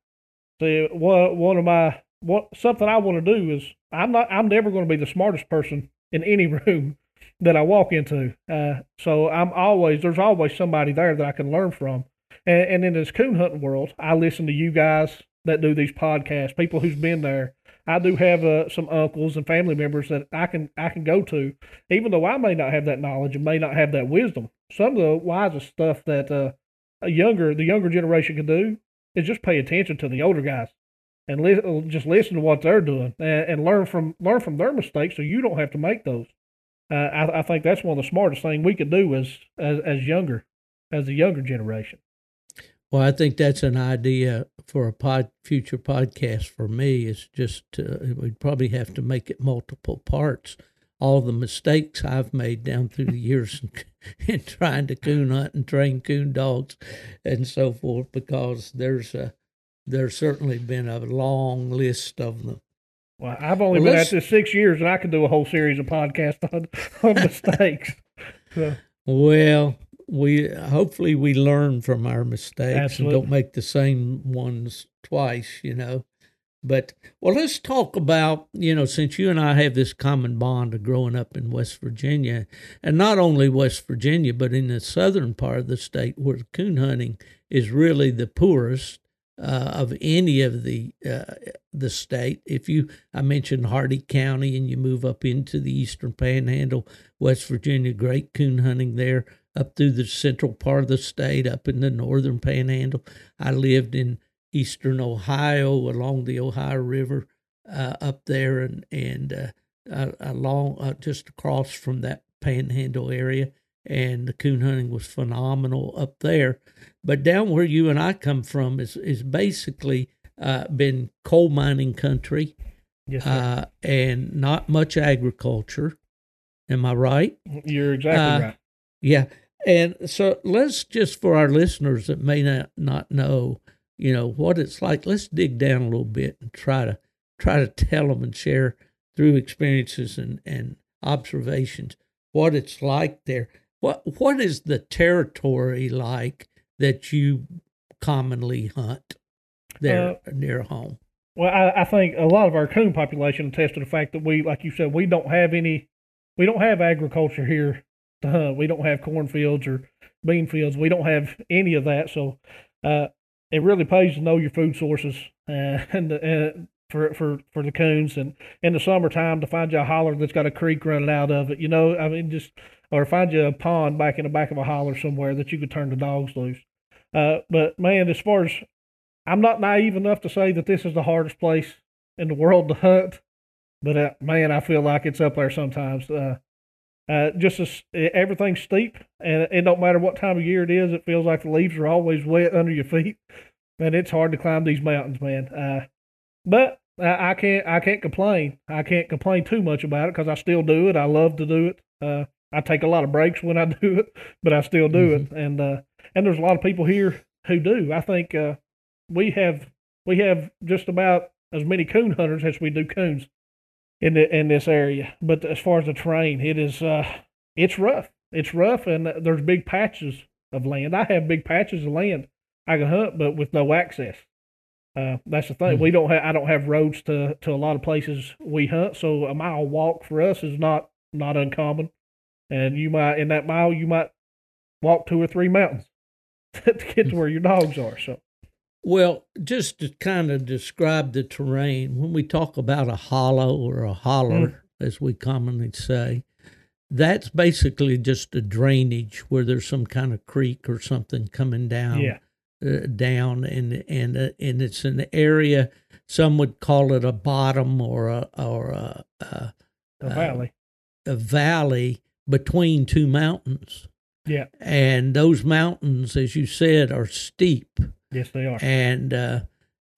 see, one one of my what something I want to do is I'm not I'm never going to be the smartest person in any room that I walk into. Uh, so I'm always there's always somebody there that I can learn from. And, and in this coon hunting world, I listen to you guys that do these podcasts, people who's been there. I do have uh, some uncles and family members that I can I can go to, even though I may not have that knowledge and may not have that wisdom. Some of the wisest stuff that uh, a younger the younger generation can do is just pay attention to the older guys and li- just listen to what they're doing and, and learn from learn from their mistakes so you don't have to make those. Uh, I, I think that's one of the smartest things we could do as, as as younger as the younger generation. Well, I think that's an idea for a pod, future podcast for me. Is just uh, we'd probably have to make it multiple parts. All the mistakes I've made down through the years in, in trying to coon hunt and train coon dogs and so forth, because there's a there's certainly been a long list of them. Well, I've only Well, been at this six years, and I could do a whole series of podcasts on, on mistakes. So, Well, we hopefully we learn from our mistakes Absolutely. and don't make the same ones twice, you know. But well, let's talk about you know since you and I have this common bond of growing up in West Virginia, and not only West Virginia, but in the southern part of the state where coon hunting is really the poorest uh, of any of the uh, the state. If you, I mentioned Hardy County, and you move up into the Eastern Panhandle, West Virginia, great coon hunting there. Up through the central part of the state, up in the northern Panhandle. I lived in Eastern Ohio along the Ohio River, uh, up there, and and uh, uh, along uh, just across from that Panhandle area. And the coon hunting was phenomenal up there. But down where you and I come from is is basically uh, been coal mining country yes, uh, and not much agriculture. Am I right? you're exactly right. Yeah. And so let's just for our listeners that may not, not know, you know, what it's like, let's dig down a little bit and try to try to tell them and share through experiences and, and observations what it's like there. What what is the territory like that you commonly hunt there uh, near home? Well, I, I think a lot of our coon population attests to the fact that we, like you said, we don't have any, we don't have agriculture here hunt. We don't have cornfields or bean fields. We don't have any of that. So, uh, it really pays to know your food sources uh, and uh, for for for the coons and in the summertime to find you a holler that's got a creek running out of it. You know, I mean, just or find you a pond back in the back of a holler somewhere that you could turn the dogs loose. Uh, but man, as far as I'm not naive enough to say that this is the hardest place in the world to hunt, but uh, man, I feel like it's up there sometimes. Uh, uh, just as everything's steep, and it don't matter what time of year it is, it feels like the leaves are always wet under your feet, and it's hard to climb these mountains, man. Uh, but I, I can't, I can't complain. I can't complain too much about it because I still do it. I love to do it. Uh, I take a lot of breaks when I do it, but I still do it, and uh, and there's a lot of people here who do. I think uh, we have we have just about as many coon hunters as we do coons in the, in this area. But as far as the terrain, it is uh, it's rough. It's rough, and there's big patches of land. I have big patches of land I can hunt, but with no access. Uh, that's the thing. Mhm. We don't have. I don't have roads to to a lot of places we hunt, so a mile walk for us is not not uncommon. And you might in that mile you might walk two or three mountains to get to where your dogs are. So Well, just to kind of describe the terrain, when we talk about a hollow or a holler, as we commonly say, that's basically just a drainage where there's some kind of creek or something coming down, yeah, uh, down, and and uh, and it's an area. Some would call it a bottom or a or a, a, the uh, valley. a valley between two mountains, Yeah, and those mountains, as you said, are steep. Yes they are. And uh,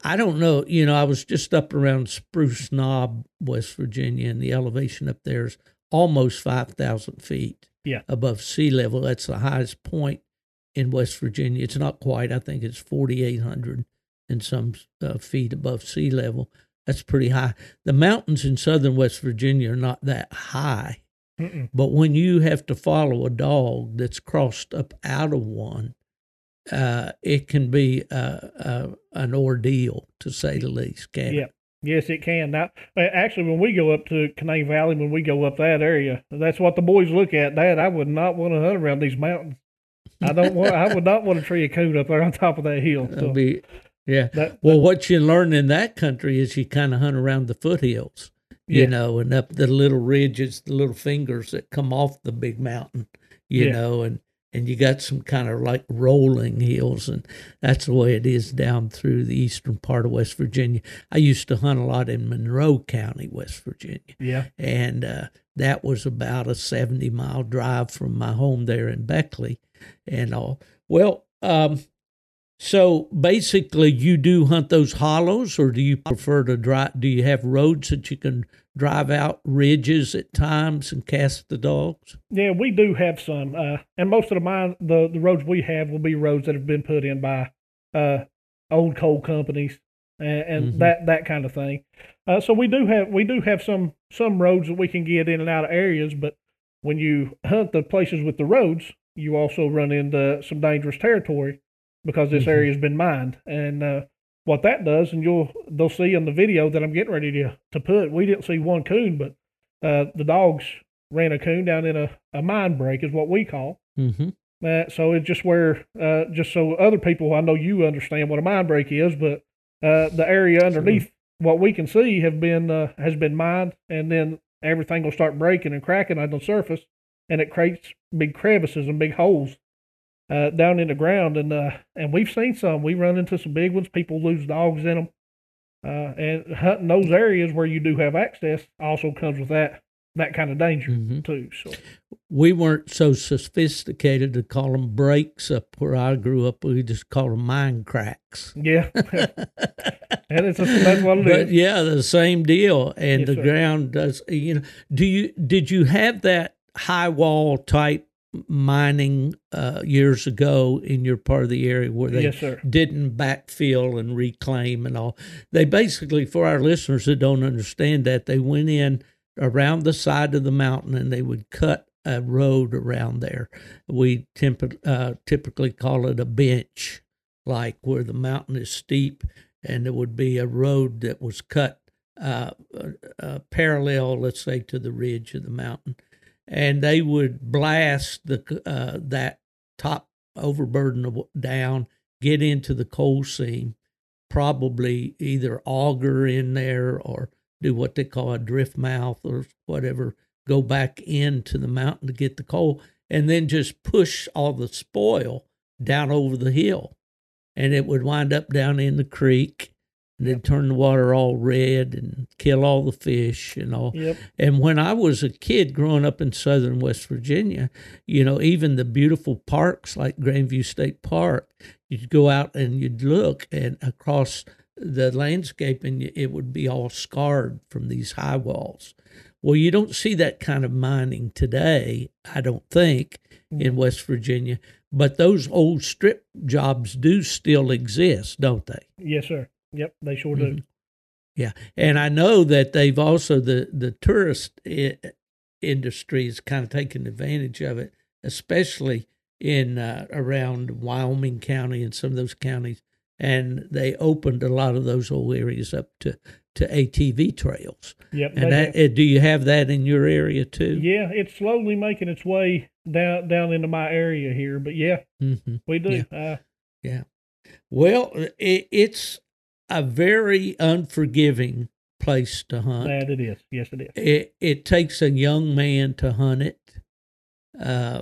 I don't know, you know, I was just up around Spruce Knob, West Virginia, and the elevation up there is almost 5,000 feet Yeah. above sea level. That's the highest point in West Virginia. It's not quite. I think it's 4,800 and some uh, feet above sea level. That's pretty high. The mountains in southern West Virginia are not that high. Mm-mm. But when you have to follow a dog that's crossed up out of one, uh, it can be uh, uh, an ordeal to say the least. Can Yeah. Yes, it can. Now, actually, when we go up to Canaan Valley, when we go up that area, that's what the boys look at. Dad, I would not want to hunt around these mountains. I don't want. I would not want to tree a coon up there on top of that hill. So be, yeah. that, Well, what you learn in that country is you kind of hunt around the foothills, you Yeah. know, and up the little ridges, the little fingers that come off the big mountain, you Yeah. know, and and you got some kind of like rolling hills, and that's the way it is down through the eastern part of West Virginia. I used to hunt a lot in Monroe County, West Virginia, yeah, and uh, that was about a 70 mile drive from my home there in Beckley and all. Well, um, so basically, you do hunt those hollows, or do you prefer to drive? Do you have roads that you can drive out ridges at times and cast the dogs? yeah, we do have some, uh, and most of the mine, the the roads we have will be roads that have been put in by uh, old coal companies and, and Mhm. that that kind of thing. Uh, so we do have we do have some some roads that we can get in and out of areas, but when you hunt the places with the roads, you also run into some dangerous territory because this Mhm. area has been mined. And uh, what that does, and you'll they'll see in the video that I'm getting ready to to put, we didn't see one coon, but uh, the dogs ran a coon down in a, a mine break, is what we call. Mm-hmm. Uh, so it's just where, uh, just so other people, I know you understand what a mine break is, but uh, the area underneath what we can see have been uh, has been mined, and then everything will start breaking and cracking on the surface, and it creates big crevices and big holes uh, down in the ground. And uh, and we've seen some. We run into some big ones. People lose dogs in them, uh, and hunting those areas where you do have access also comes with that that kind of danger Mhm. too. So We weren't so sophisticated to call them breaks up where I grew up. We just called them mine cracks. yeah, and it's a, that's what it is. but yeah, the same deal. And Yes, the sir. ground does. You know, do you did you have that high wall type mining uh, years ago in your part of the area where they Yes, didn't backfill and reclaim and all? They basically, for our listeners that don't understand that, they went in around the side of the mountain and they would cut a road around there. We temp- uh, typically call it a bench, like where the mountain is steep and there would be a road that was cut uh, uh, uh, parallel, let's say, to the ridge of the mountain, and they would blast the uh, that top overburden down, get into the coal seam, probably either auger in there or do what they call a drift mouth or whatever, go back into the mountain to get the coal, and then just push all the spoil down over the hill. And it would wind up down in the creek and then turn the water all red and kill all the fish and all. Yep. And when I was a kid growing up in southern West Virginia, you know, even the beautiful parks like Grandview State Park, you'd go out and you'd look and across the landscape and it would be all scarred from these high walls. Well, you don't see that kind of mining today, I don't think, in mm. West Virginia, but those old strip jobs do still exist, don't they? Yes, sir. Yep, they sure do. Mhm. Yeah, and I know that they've also the the tourist I- industry is kind of taking advantage of it, especially in uh, around Wyoming County and some of those counties, and they opened a lot of those old areas up to to ATV trails. Yep. And that have- uh, do you have that in your area too? yeah, it's slowly making its way down down into my area here, but yeah, hmm we do. Yeah. Uh, Well, it, it's a very unforgiving place to hunt. that it is. Yes, it is. it it takes a young man to hunt it. Uh,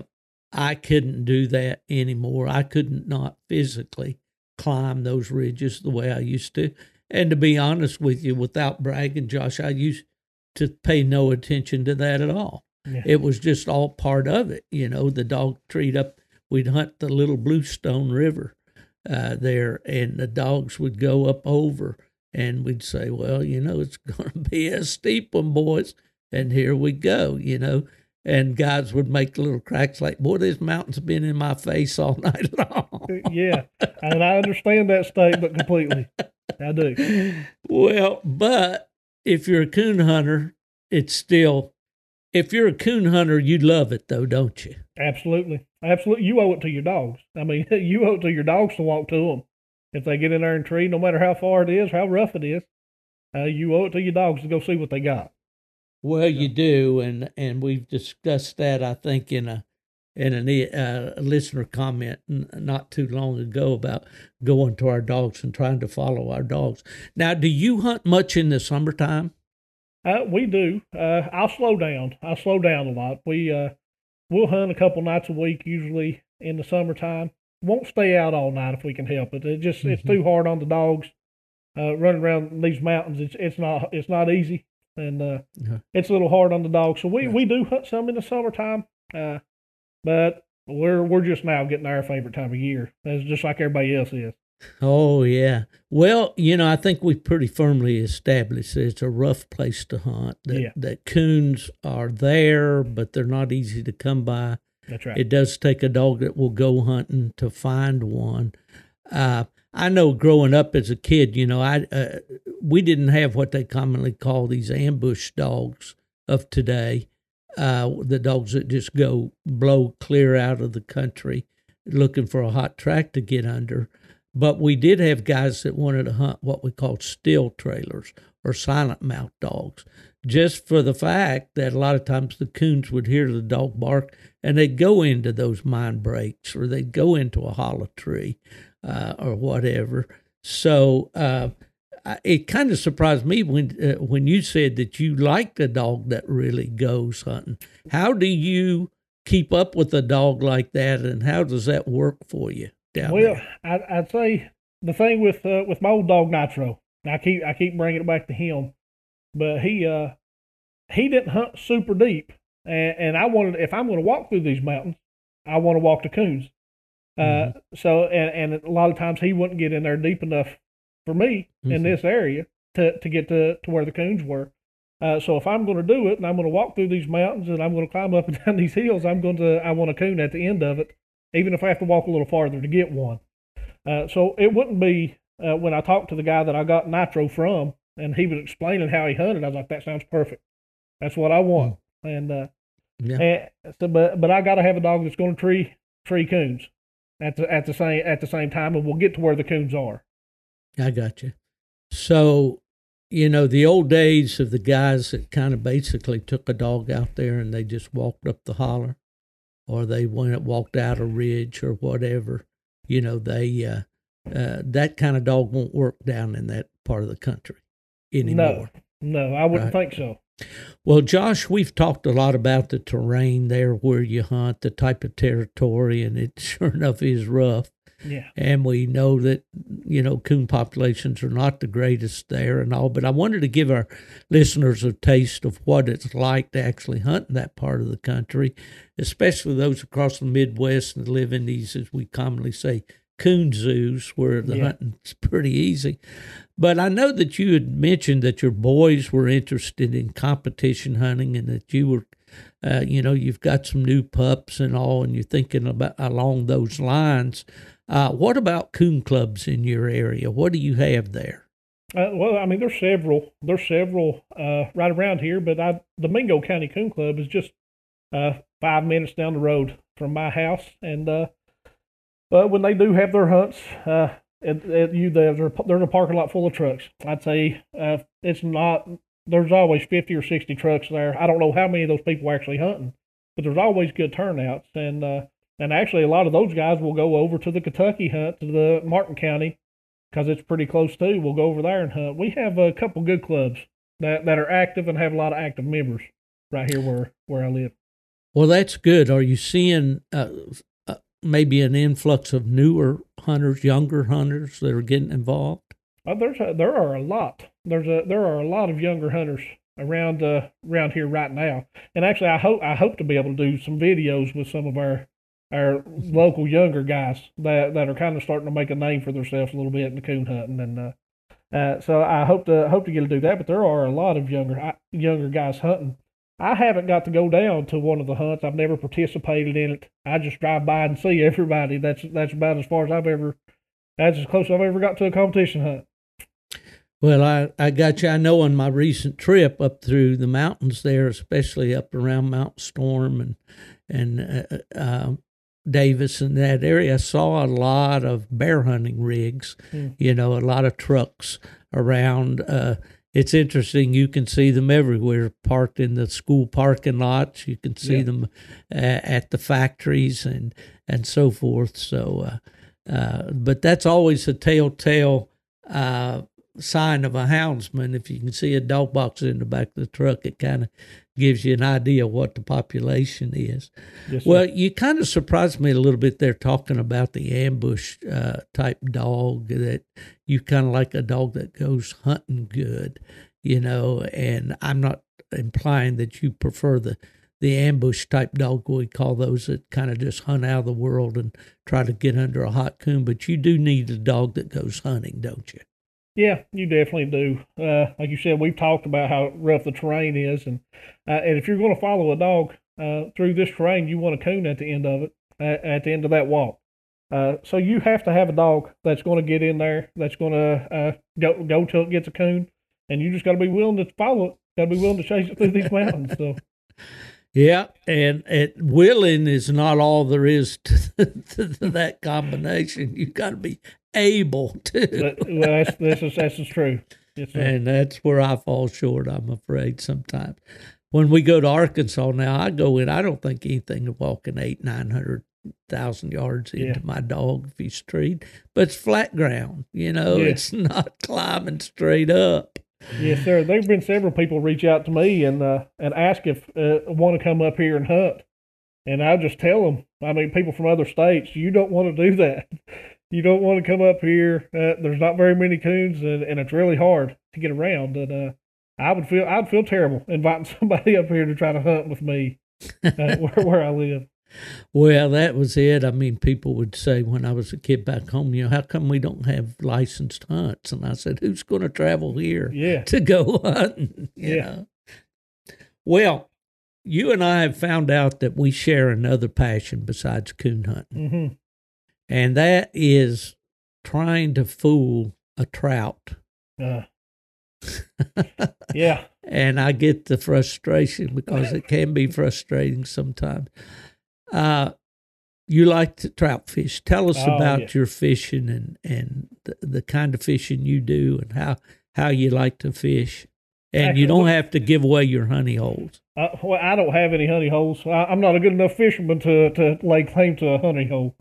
I couldn't do that anymore. I couldn't not physically climb those ridges the way I used to. And to be honest with you, without bragging, Josh, I used to pay no attention to that at all. Yeah. It was just all part of it. You know, the dog treat up, we'd hunt the little Bluestone River uh, there, and the dogs would go up over, and we'd say, well, you know, it's going to be a steep one, boys. And here we go, you know. and guys would make little cracks like, "Boy, this mountain's been in my face all night long." yeah, and I understand that statement completely. I do. Well, but if you're a coon hunter, it's still. If you're a coon hunter, you love it though, don't you? Absolutely, absolutely. You owe it to your dogs. I mean, you owe it to your dogs to walk to them. If they get in there and tree, no matter how far it is, how rough it is, uh, you owe it to your dogs to go see what they got. Well, you do, and and we've discussed that I think in a in a, uh, listener comment not too long ago about going to our dogs and trying to follow our dogs. Now, do you hunt much in the summertime? Uh, we do. Uh, I'll slow down. I slow down a lot. We uh, we'll hunt a couple nights a week usually in the summertime. Won't stay out all night if we can help it. It just mm-hmm. it's too hard on the dogs. Uh, running around these mountains, it's it's not it's not easy and uh, uh-huh. it's a little hard on the dogs. So we, yeah. we do hunt some in the summertime, uh, but we're we're just now getting our favorite time of year. That's just like everybody else is. Oh yeah. Well, you know, I think we pretty firmly established that it's a rough place to hunt. That yeah. that coons are there, but they're not easy to come by. That's right. It does take a dog that will go hunting to find one. Uh, I know growing up as a kid, you know, I uh, we didn't have what they commonly call these ambush dogs of today, uh, the dogs that just go blow clear out of the country looking for a hot track to get under. But we did have guys that wanted to hunt what we called still trailers or silent mouth dogs, just for the fact that a lot of times the coons would hear the dog bark and they'd go into those mine breaks or they'd go into a hollow tree uh, or whatever. So uh, it kind of surprised me when uh, when you said that you like a dog that really goes hunting. How do you keep up with a dog like that, and how does that work for you down well, there? Well, I'd say the thing with uh, with my old dog Nitro. I keep I keep bringing it back to him, but he uh he didn't hunt super deep, and, and I wanted if I'm going to walk through these mountains, I want to walk the coons. Uh, mm-hmm. so and and a lot of times he wouldn't get in there deep enough for me mm-hmm. in this area to to get to to where the coons were. Uh, so if I'm going to do it and I'm going to walk through these mountains and I'm going to climb up and down these hills, I'm going to I want a coon at the end of it, even if I have to walk a little farther to get one. Uh, so it wouldn't be uh, when I talked to the guy that I got Nitro from and he was explaining how he hunted. I was like, that sounds perfect. That's what I want. Mm. And uh, yeah. And so, but but I got to have a dog that's going to tree tree coons at the at the same at the same time, and we'll get to where the coons are. I got you. So, you know, the old days of the guys that kind of basically took a dog out there and they just walked up the holler, or they went walked out a ridge or whatever. You know, they uh, uh, that kind of dog won't work down in that part of the country anymore. No, no, I wouldn't right? think so. Well, Josh, we've talked a lot about the terrain there where you hunt, the type of territory, and it sure enough is rough. Yeah. And we know that, you know, coon populations are not the greatest there and all, but I wanted to give our listeners a taste of what it's like to actually hunt in that part of the country, especially those across the Midwest and live in these, as we commonly say, coon zoos where the yeah. hunting's pretty easy. But I know that you had mentioned that your boys were interested in competition hunting and that you were, uh, you know, you've got some new pups and all, and you're thinking about along those lines. Uh, what about coon clubs in your area? What do you have there? Uh, well, I mean, there's several. There's several uh, right around here, but I, the Mingo County Coon Club is just uh, five minutes down the road from my house, and uh, but when they do have their hunts, uh, it, it, you there's a, there's a parking lot full of trucks. I'd say it's not. There's always fifty or sixty trucks there. I don't know how many of those people are actually hunting, but there's always good turnouts. And and actually, a lot of those guys will go over to the Kentucky hunt to the Martin County because it's pretty close too. We'll go over there and hunt. We have a couple good clubs that that are active and have a lot of active members right here where where I live. Well, that's good. Are you seeing uh, maybe an influx of newer hunters, younger hunters that are getting involved? Uh, there's a, there are a lot. There's a there are a lot of younger hunters around uh, around here right now. And actually, I hope I hope to be able to do some videos with some of our our local younger guys that that are kind of starting to make a name for themselves a little bit in the coon hunting. And uh, uh, so I hope to hope to get to do that. But there are a lot of younger younger guys hunting. I haven't got to go down to one of the hunts. I've never participated in it. I just drive by and see everybody. That's that's about as far as I've ever. That's as close as I've ever got to a competition hunt. Well, I, I got you. I know on my recent trip up through the mountains there, especially up around Mount Storm and and uh, uh, Davis and that area, I saw a lot of bear hunting rigs. Mm. You know, a lot of trucks around. Uh, it's interesting. You can see them everywhere, parked in the school parking lots. You can see Yeah. them uh, at the factories and and so forth. So, uh, uh, but that's always a telltale uh, sign of a houndsman. If you can see a dog box in the back of the truck, it kind of gives you an idea of what the population is. Yes. Well, you kind of surprised me a little bit there talking about the ambush uh, type dog that you kind of like a dog that goes hunting good, you know. And I'm not implying that you prefer the the ambush type dog. We call those that kind of just hunt out of the world and try to get under a hot coon. But you do need a dog that goes hunting, don't you? Yeah, you definitely do. Uh, like you said, we've talked about how rough the terrain is, and uh, and if you're going to follow a dog uh, through this terrain, you want a coon at the end of it, at, the end of that walk. Uh, so you have to have a dog that's going to get in there, that's going to uh, go go till it gets a coon, and you just got to be willing to follow it. Got to be willing to chase it through these mountains. So Yeah, and it, willing is not all there is to, to that combination. You've got to be able to. well, that's this is that's is true. Yes. And that's where I fall short, I'm afraid, sometimes. When we go to Arkansas now, I go in, I don't think anything of walking eight, 900,000 yards into Yeah. my dog if he's treed, but it's flat ground, you know, Yeah. it's not climbing straight up. Yes, sir. There've been several people reach out to me and uh, and ask if uh, want to come up here and hunt, and I just tell them. I mean, people from other states, you don't want to do that. You don't want to come up here. Uh, there's not very many coons, and, and it's really hard to get around. And uh, I would feel I'd feel terrible inviting somebody up here to try to hunt with me uh, where where I live. Well, that was it. I mean, people would say when I was a kid back home, you know, how come we don't have licensed hunts? And I said, who's going to travel here Yeah. to go hunting? You Yeah. know? Well, you and I have found out that we share another passion besides coon hunting, hmm and that is trying to fool a trout. Uh, yeah. and I get the frustration because it can be frustrating sometimes. Uh, you like to trout fish. Tell us Oh, about yeah. your fishing and and the, the kind of fishing you do and how how you like to fish. And Actually, you don't have to give away your honey holes. Uh, well, I don't have any honey holes. I, I'm not a good enough fisherman to, to lay claim to a honey hole.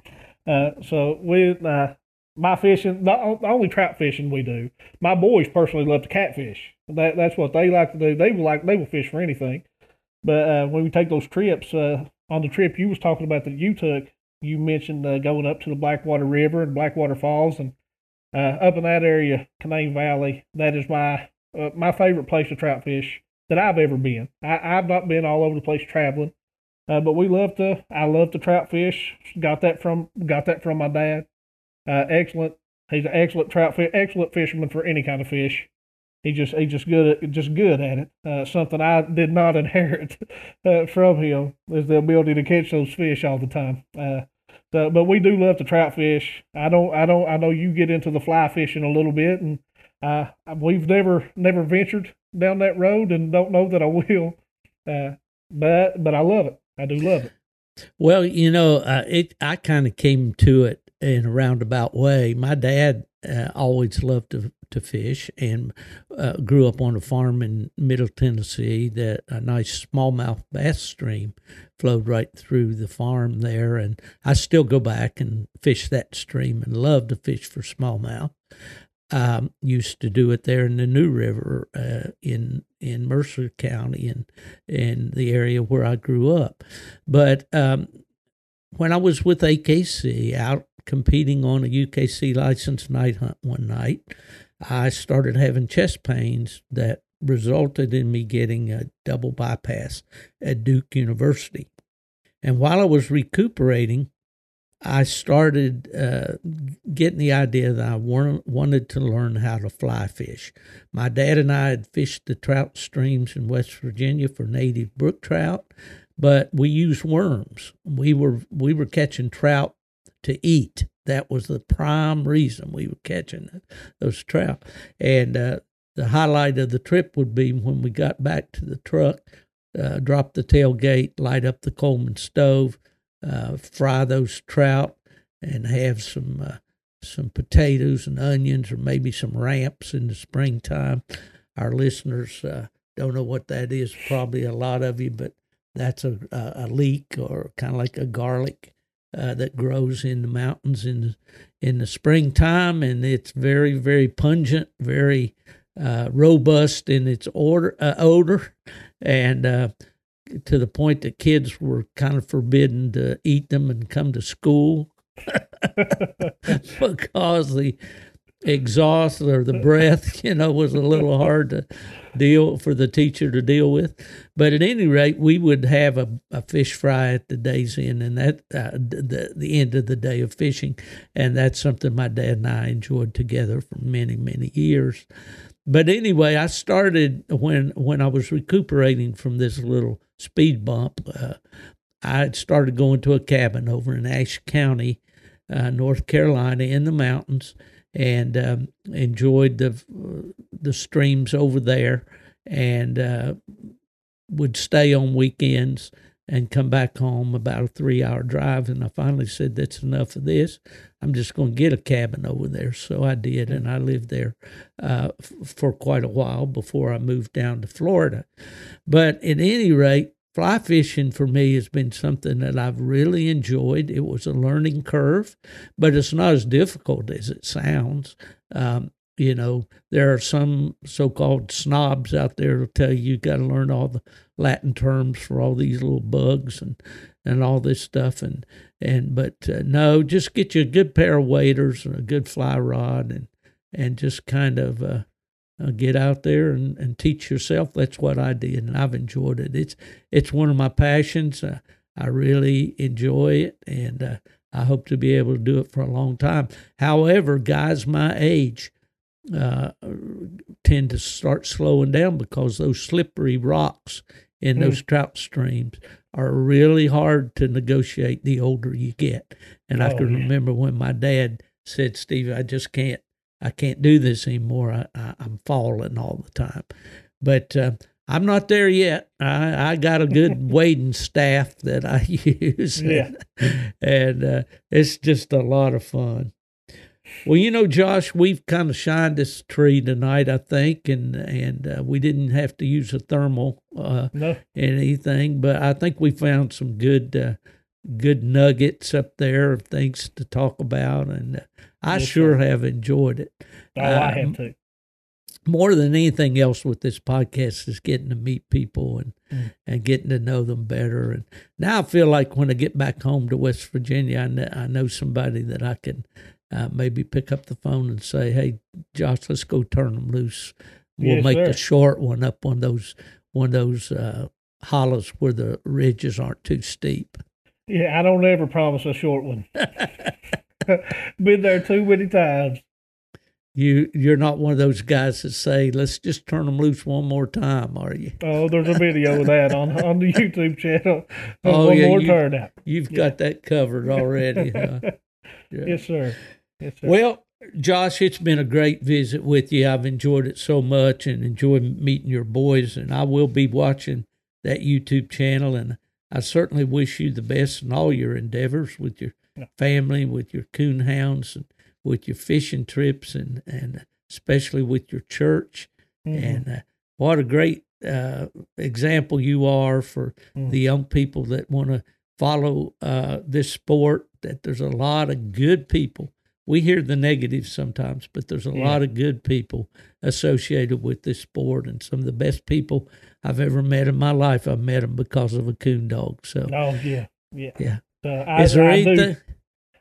Uh, so we, uh, my fishing, the, only trout fishing we do. My boys personally love to catfish. That that's what they like to do. They will like they will fish for anything. But uh, when we take those trips, uh, on the trip you was talking about that you took, you mentioned uh, going up to the Blackwater River and Blackwater Falls and uh, up in that area, Canaan Valley. That is my my favorite place to trout fish that I've ever been. I, I've not been all over the place traveling, uh, but we love to. I love to trout fish. Got that from got that from my dad. Uh, excellent. He's an excellent trout fish, excellent fisherman for any kind of fish. He just he's just good at just good at it. Uh, something I did not inherit uh, from him is the ability to catch those fish all the time. Uh, so, but we do love to trout fish. I don't I don't I know you get into the fly fishing a little bit, and uh, we've never never ventured down that road, and don't know that I will. But but I love it. I do love it. Well, you know, uh, it. I kind of came to it in a roundabout way. My dad uh, always loved to to fish and uh, grew up on a farm in Middle Tennessee. That a nice smallmouth bass stream flowed right through the farm there, and I still go back and fish that stream and love to fish for smallmouth. Um, used to do it there in the New River uh, in in Mercer County and in the area where I grew up. But um, when I was with AKC out competing on a UKC licensed night hunt one night, I started having chest pains that resulted in me getting a double bypass at Duke University. And while I was recuperating, I started uh, getting the idea that I wanted to learn how to fly fish. My dad and I had fished the trout streams in West Virginia for native brook trout, but we used worms. We were we were catching trout to eat. That was the prime reason we were catching those trout. And uh, the highlight of the trip would be when we got back to the truck, uh, drop the tailgate, light up the Coleman stove uh, fry those trout and have some uh, some potatoes and onions or maybe some ramps in the springtime. Our listeners uh, don't know what that is, probably a lot of you, but that's a, a, leek or kind of like a garlic uh, that grows in the mountains in the, in the springtime, and it's very very pungent, very uh, robust in its order, uh, odor, and to the point that kids were kind of forbidden to eat them and come to school because the exhaust or the breath, you know, was a little hard to deal for the teacher to deal with. But at any rate, we would have a, a fish fry at the day's end, and that uh, the the end of the day of fishing, and that's something my dad and I enjoyed together for many many years. But anyway, I started when when I was recuperating from this little speed bump. Uh, I started going to a cabin over in Ashe County, uh, North Carolina, in the mountains, and um, enjoyed the the streams over there, and uh, would stay on weekends and come back home about a three hour drive. And I finally said, That's enough of this. I'm just going to get a cabin over there. So I did. And I lived there uh, f- for quite a while before I moved down to Florida. But at any rate, fly fishing for me has been something that I've really enjoyed. It was a learning curve, but it's not as difficult as it sounds. Um, you know, there are some so-called snobs out there who tell you you got to learn all the Latin terms for all these little bugs and and all this stuff. And and but uh, no, just get you a good pair of waders and a good fly rod and and just kind of uh, uh, get out there and, and teach yourself. That's what I did, and I've enjoyed it. It's it's one of my passions. Uh, I really enjoy it, and uh, I hope to be able to do it for a long time. However, guys my age uh, tend to start slowing down because those slippery rocks in mm. those trout streams are really hard to negotiate the older you get. And oh, I can yeah. remember when my dad said, "Steve, I just can't, I can't do this anymore. I, I, am falling all the time." But uh, I'm not there yet. I, I got a good wading staff that I use, yeah. and, and uh, it's just a lot of fun. Well, you know, Josh, we've kind of shined this tree tonight, I think, and and uh, we didn't have to use a thermal uh, no. anything, but I think we found some good uh, good nuggets up there of things to talk about, and uh, I yes, sure sir. have enjoyed it. Oh, I have um, too. More than anything else with this podcast is getting to meet people and mm. and getting to know them better. And now I feel like when I get back home to West Virginia, I know, I know somebody that I can uh, maybe pick up the phone and say, "Hey, Josh, let's go turn them loose. We'll yes, make sir. a short one up on those one of those uh, hollows where the ridges aren't too steep." Yeah, I don't ever promise a short one. Been there too many times. You you're not one of those guys that say, "Let's just turn them loose one more time," are you? Oh, there's a video of that on on the YouTube channel. oh one yeah, more you, turnout. You've yeah. got that covered already, huh? Yeah. Yes, sir. Yes, sir. Well, Josh, it's been a great visit with you. I've enjoyed it so much and enjoyed meeting your boys. And I will be watching that YouTube channel. And I certainly wish you the best in all your endeavors with your yeah. family, with your coon hounds, and with your fishing trips, and, and especially with your church. Mm-hmm. And uh, what a great uh, example you are for mm-hmm. the young people that want to follow uh, this sport. That there's a lot of good people we hear the negatives sometimes, but there's a yeah. lot of good people associated with this sport, and some of the best people I've ever met in my life. I've met them because of a coon dog. So, oh yeah, yeah, yeah. I, Is there I anything?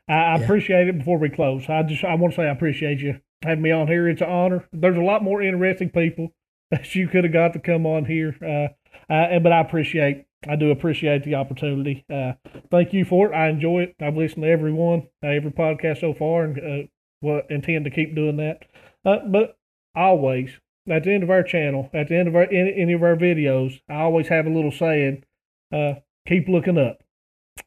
I, I yeah. appreciate it. Before we close, I just I want to say I appreciate you having me on here. It's an honor. There's a lot more interesting people that you could have got to come on here, uh, uh, but I appreciate I do appreciate the opportunity. Uh, thank you for it. I enjoy it. I've listened to everyone, uh, every podcast so far, and uh, well, intend to keep doing that. Uh, but always, at the end of our channel, at the end of our any, any of our videos, I always have a little saying, uh, "Keep looking up."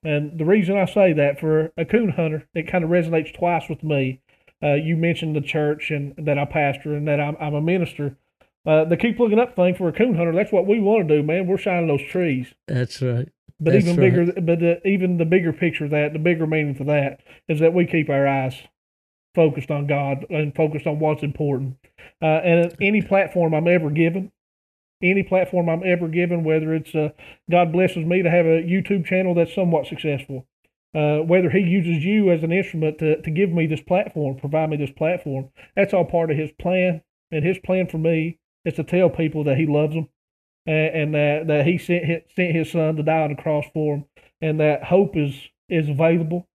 And the reason I say that for a coon hunter, it kind of resonates twice with me. Uh, you mentioned the church and that I pastor and that I'm, I'm a minister. Uh, the keep looking up thing for a coon hunter, that's what we want to do, man. We're shining those trees. That's right. But That's even right. bigger, but the, even the bigger picture of that, the bigger meaning for that is that we keep our eyes focused on God and focused on what's important. Uh, and any platform I'm ever given, any platform I'm ever given, whether it's uh, God blesses me to have a YouTube channel that's somewhat successful, uh, whether He uses you as an instrument to, to give me this platform, provide me this platform, that's all part of His plan. And His plan for me is to tell people that He loves them and, and that, that He sent his, sent His Son to die on the cross for them, and that hope is is available,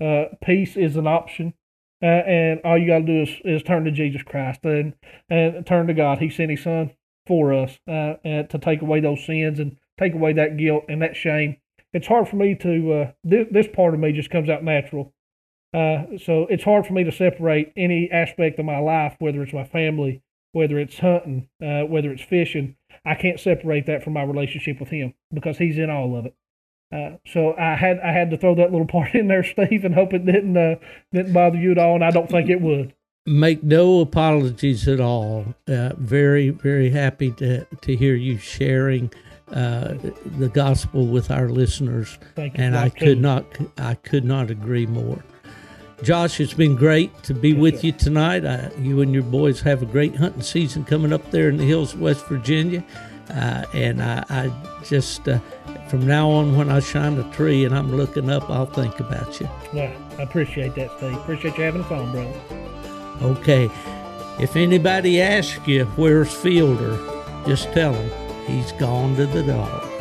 uh, peace is an option. Uh, and all you got to do is, is turn to Jesus Christ and, and turn to God. He sent His Son for us uh, to take away those sins and take away that guilt and that shame. It's hard for me to, uh, this, this part of me just comes out natural. Uh, so it's hard for me to separate any aspect of my life, whether it's my family, whether it's hunting, uh, whether it's fishing. I can't separate that from my relationship with Him because He's in all of it. Uh, so I had I had to throw that little part in there, Steve, and hope it didn't uh, didn't bother you at all, and I don't think it would. Make no apologies at all. Uh, very, very happy to, to hear you sharing uh, the gospel with our listeners, Thank you. and I could to. not I could not agree more. Josh, it's been great to be with you tonight. Uh, you and your boys have a great hunting season coming up there in the hills of West Virginia. Uh, and I, I just, uh, from now on, when I shine a tree and I'm looking up, I'll think about you. Yeah, I appreciate that, Steve. Appreciate you having us on, brother. Okay. If anybody asks you where's Fielder, just tell them he's gone to the dogs.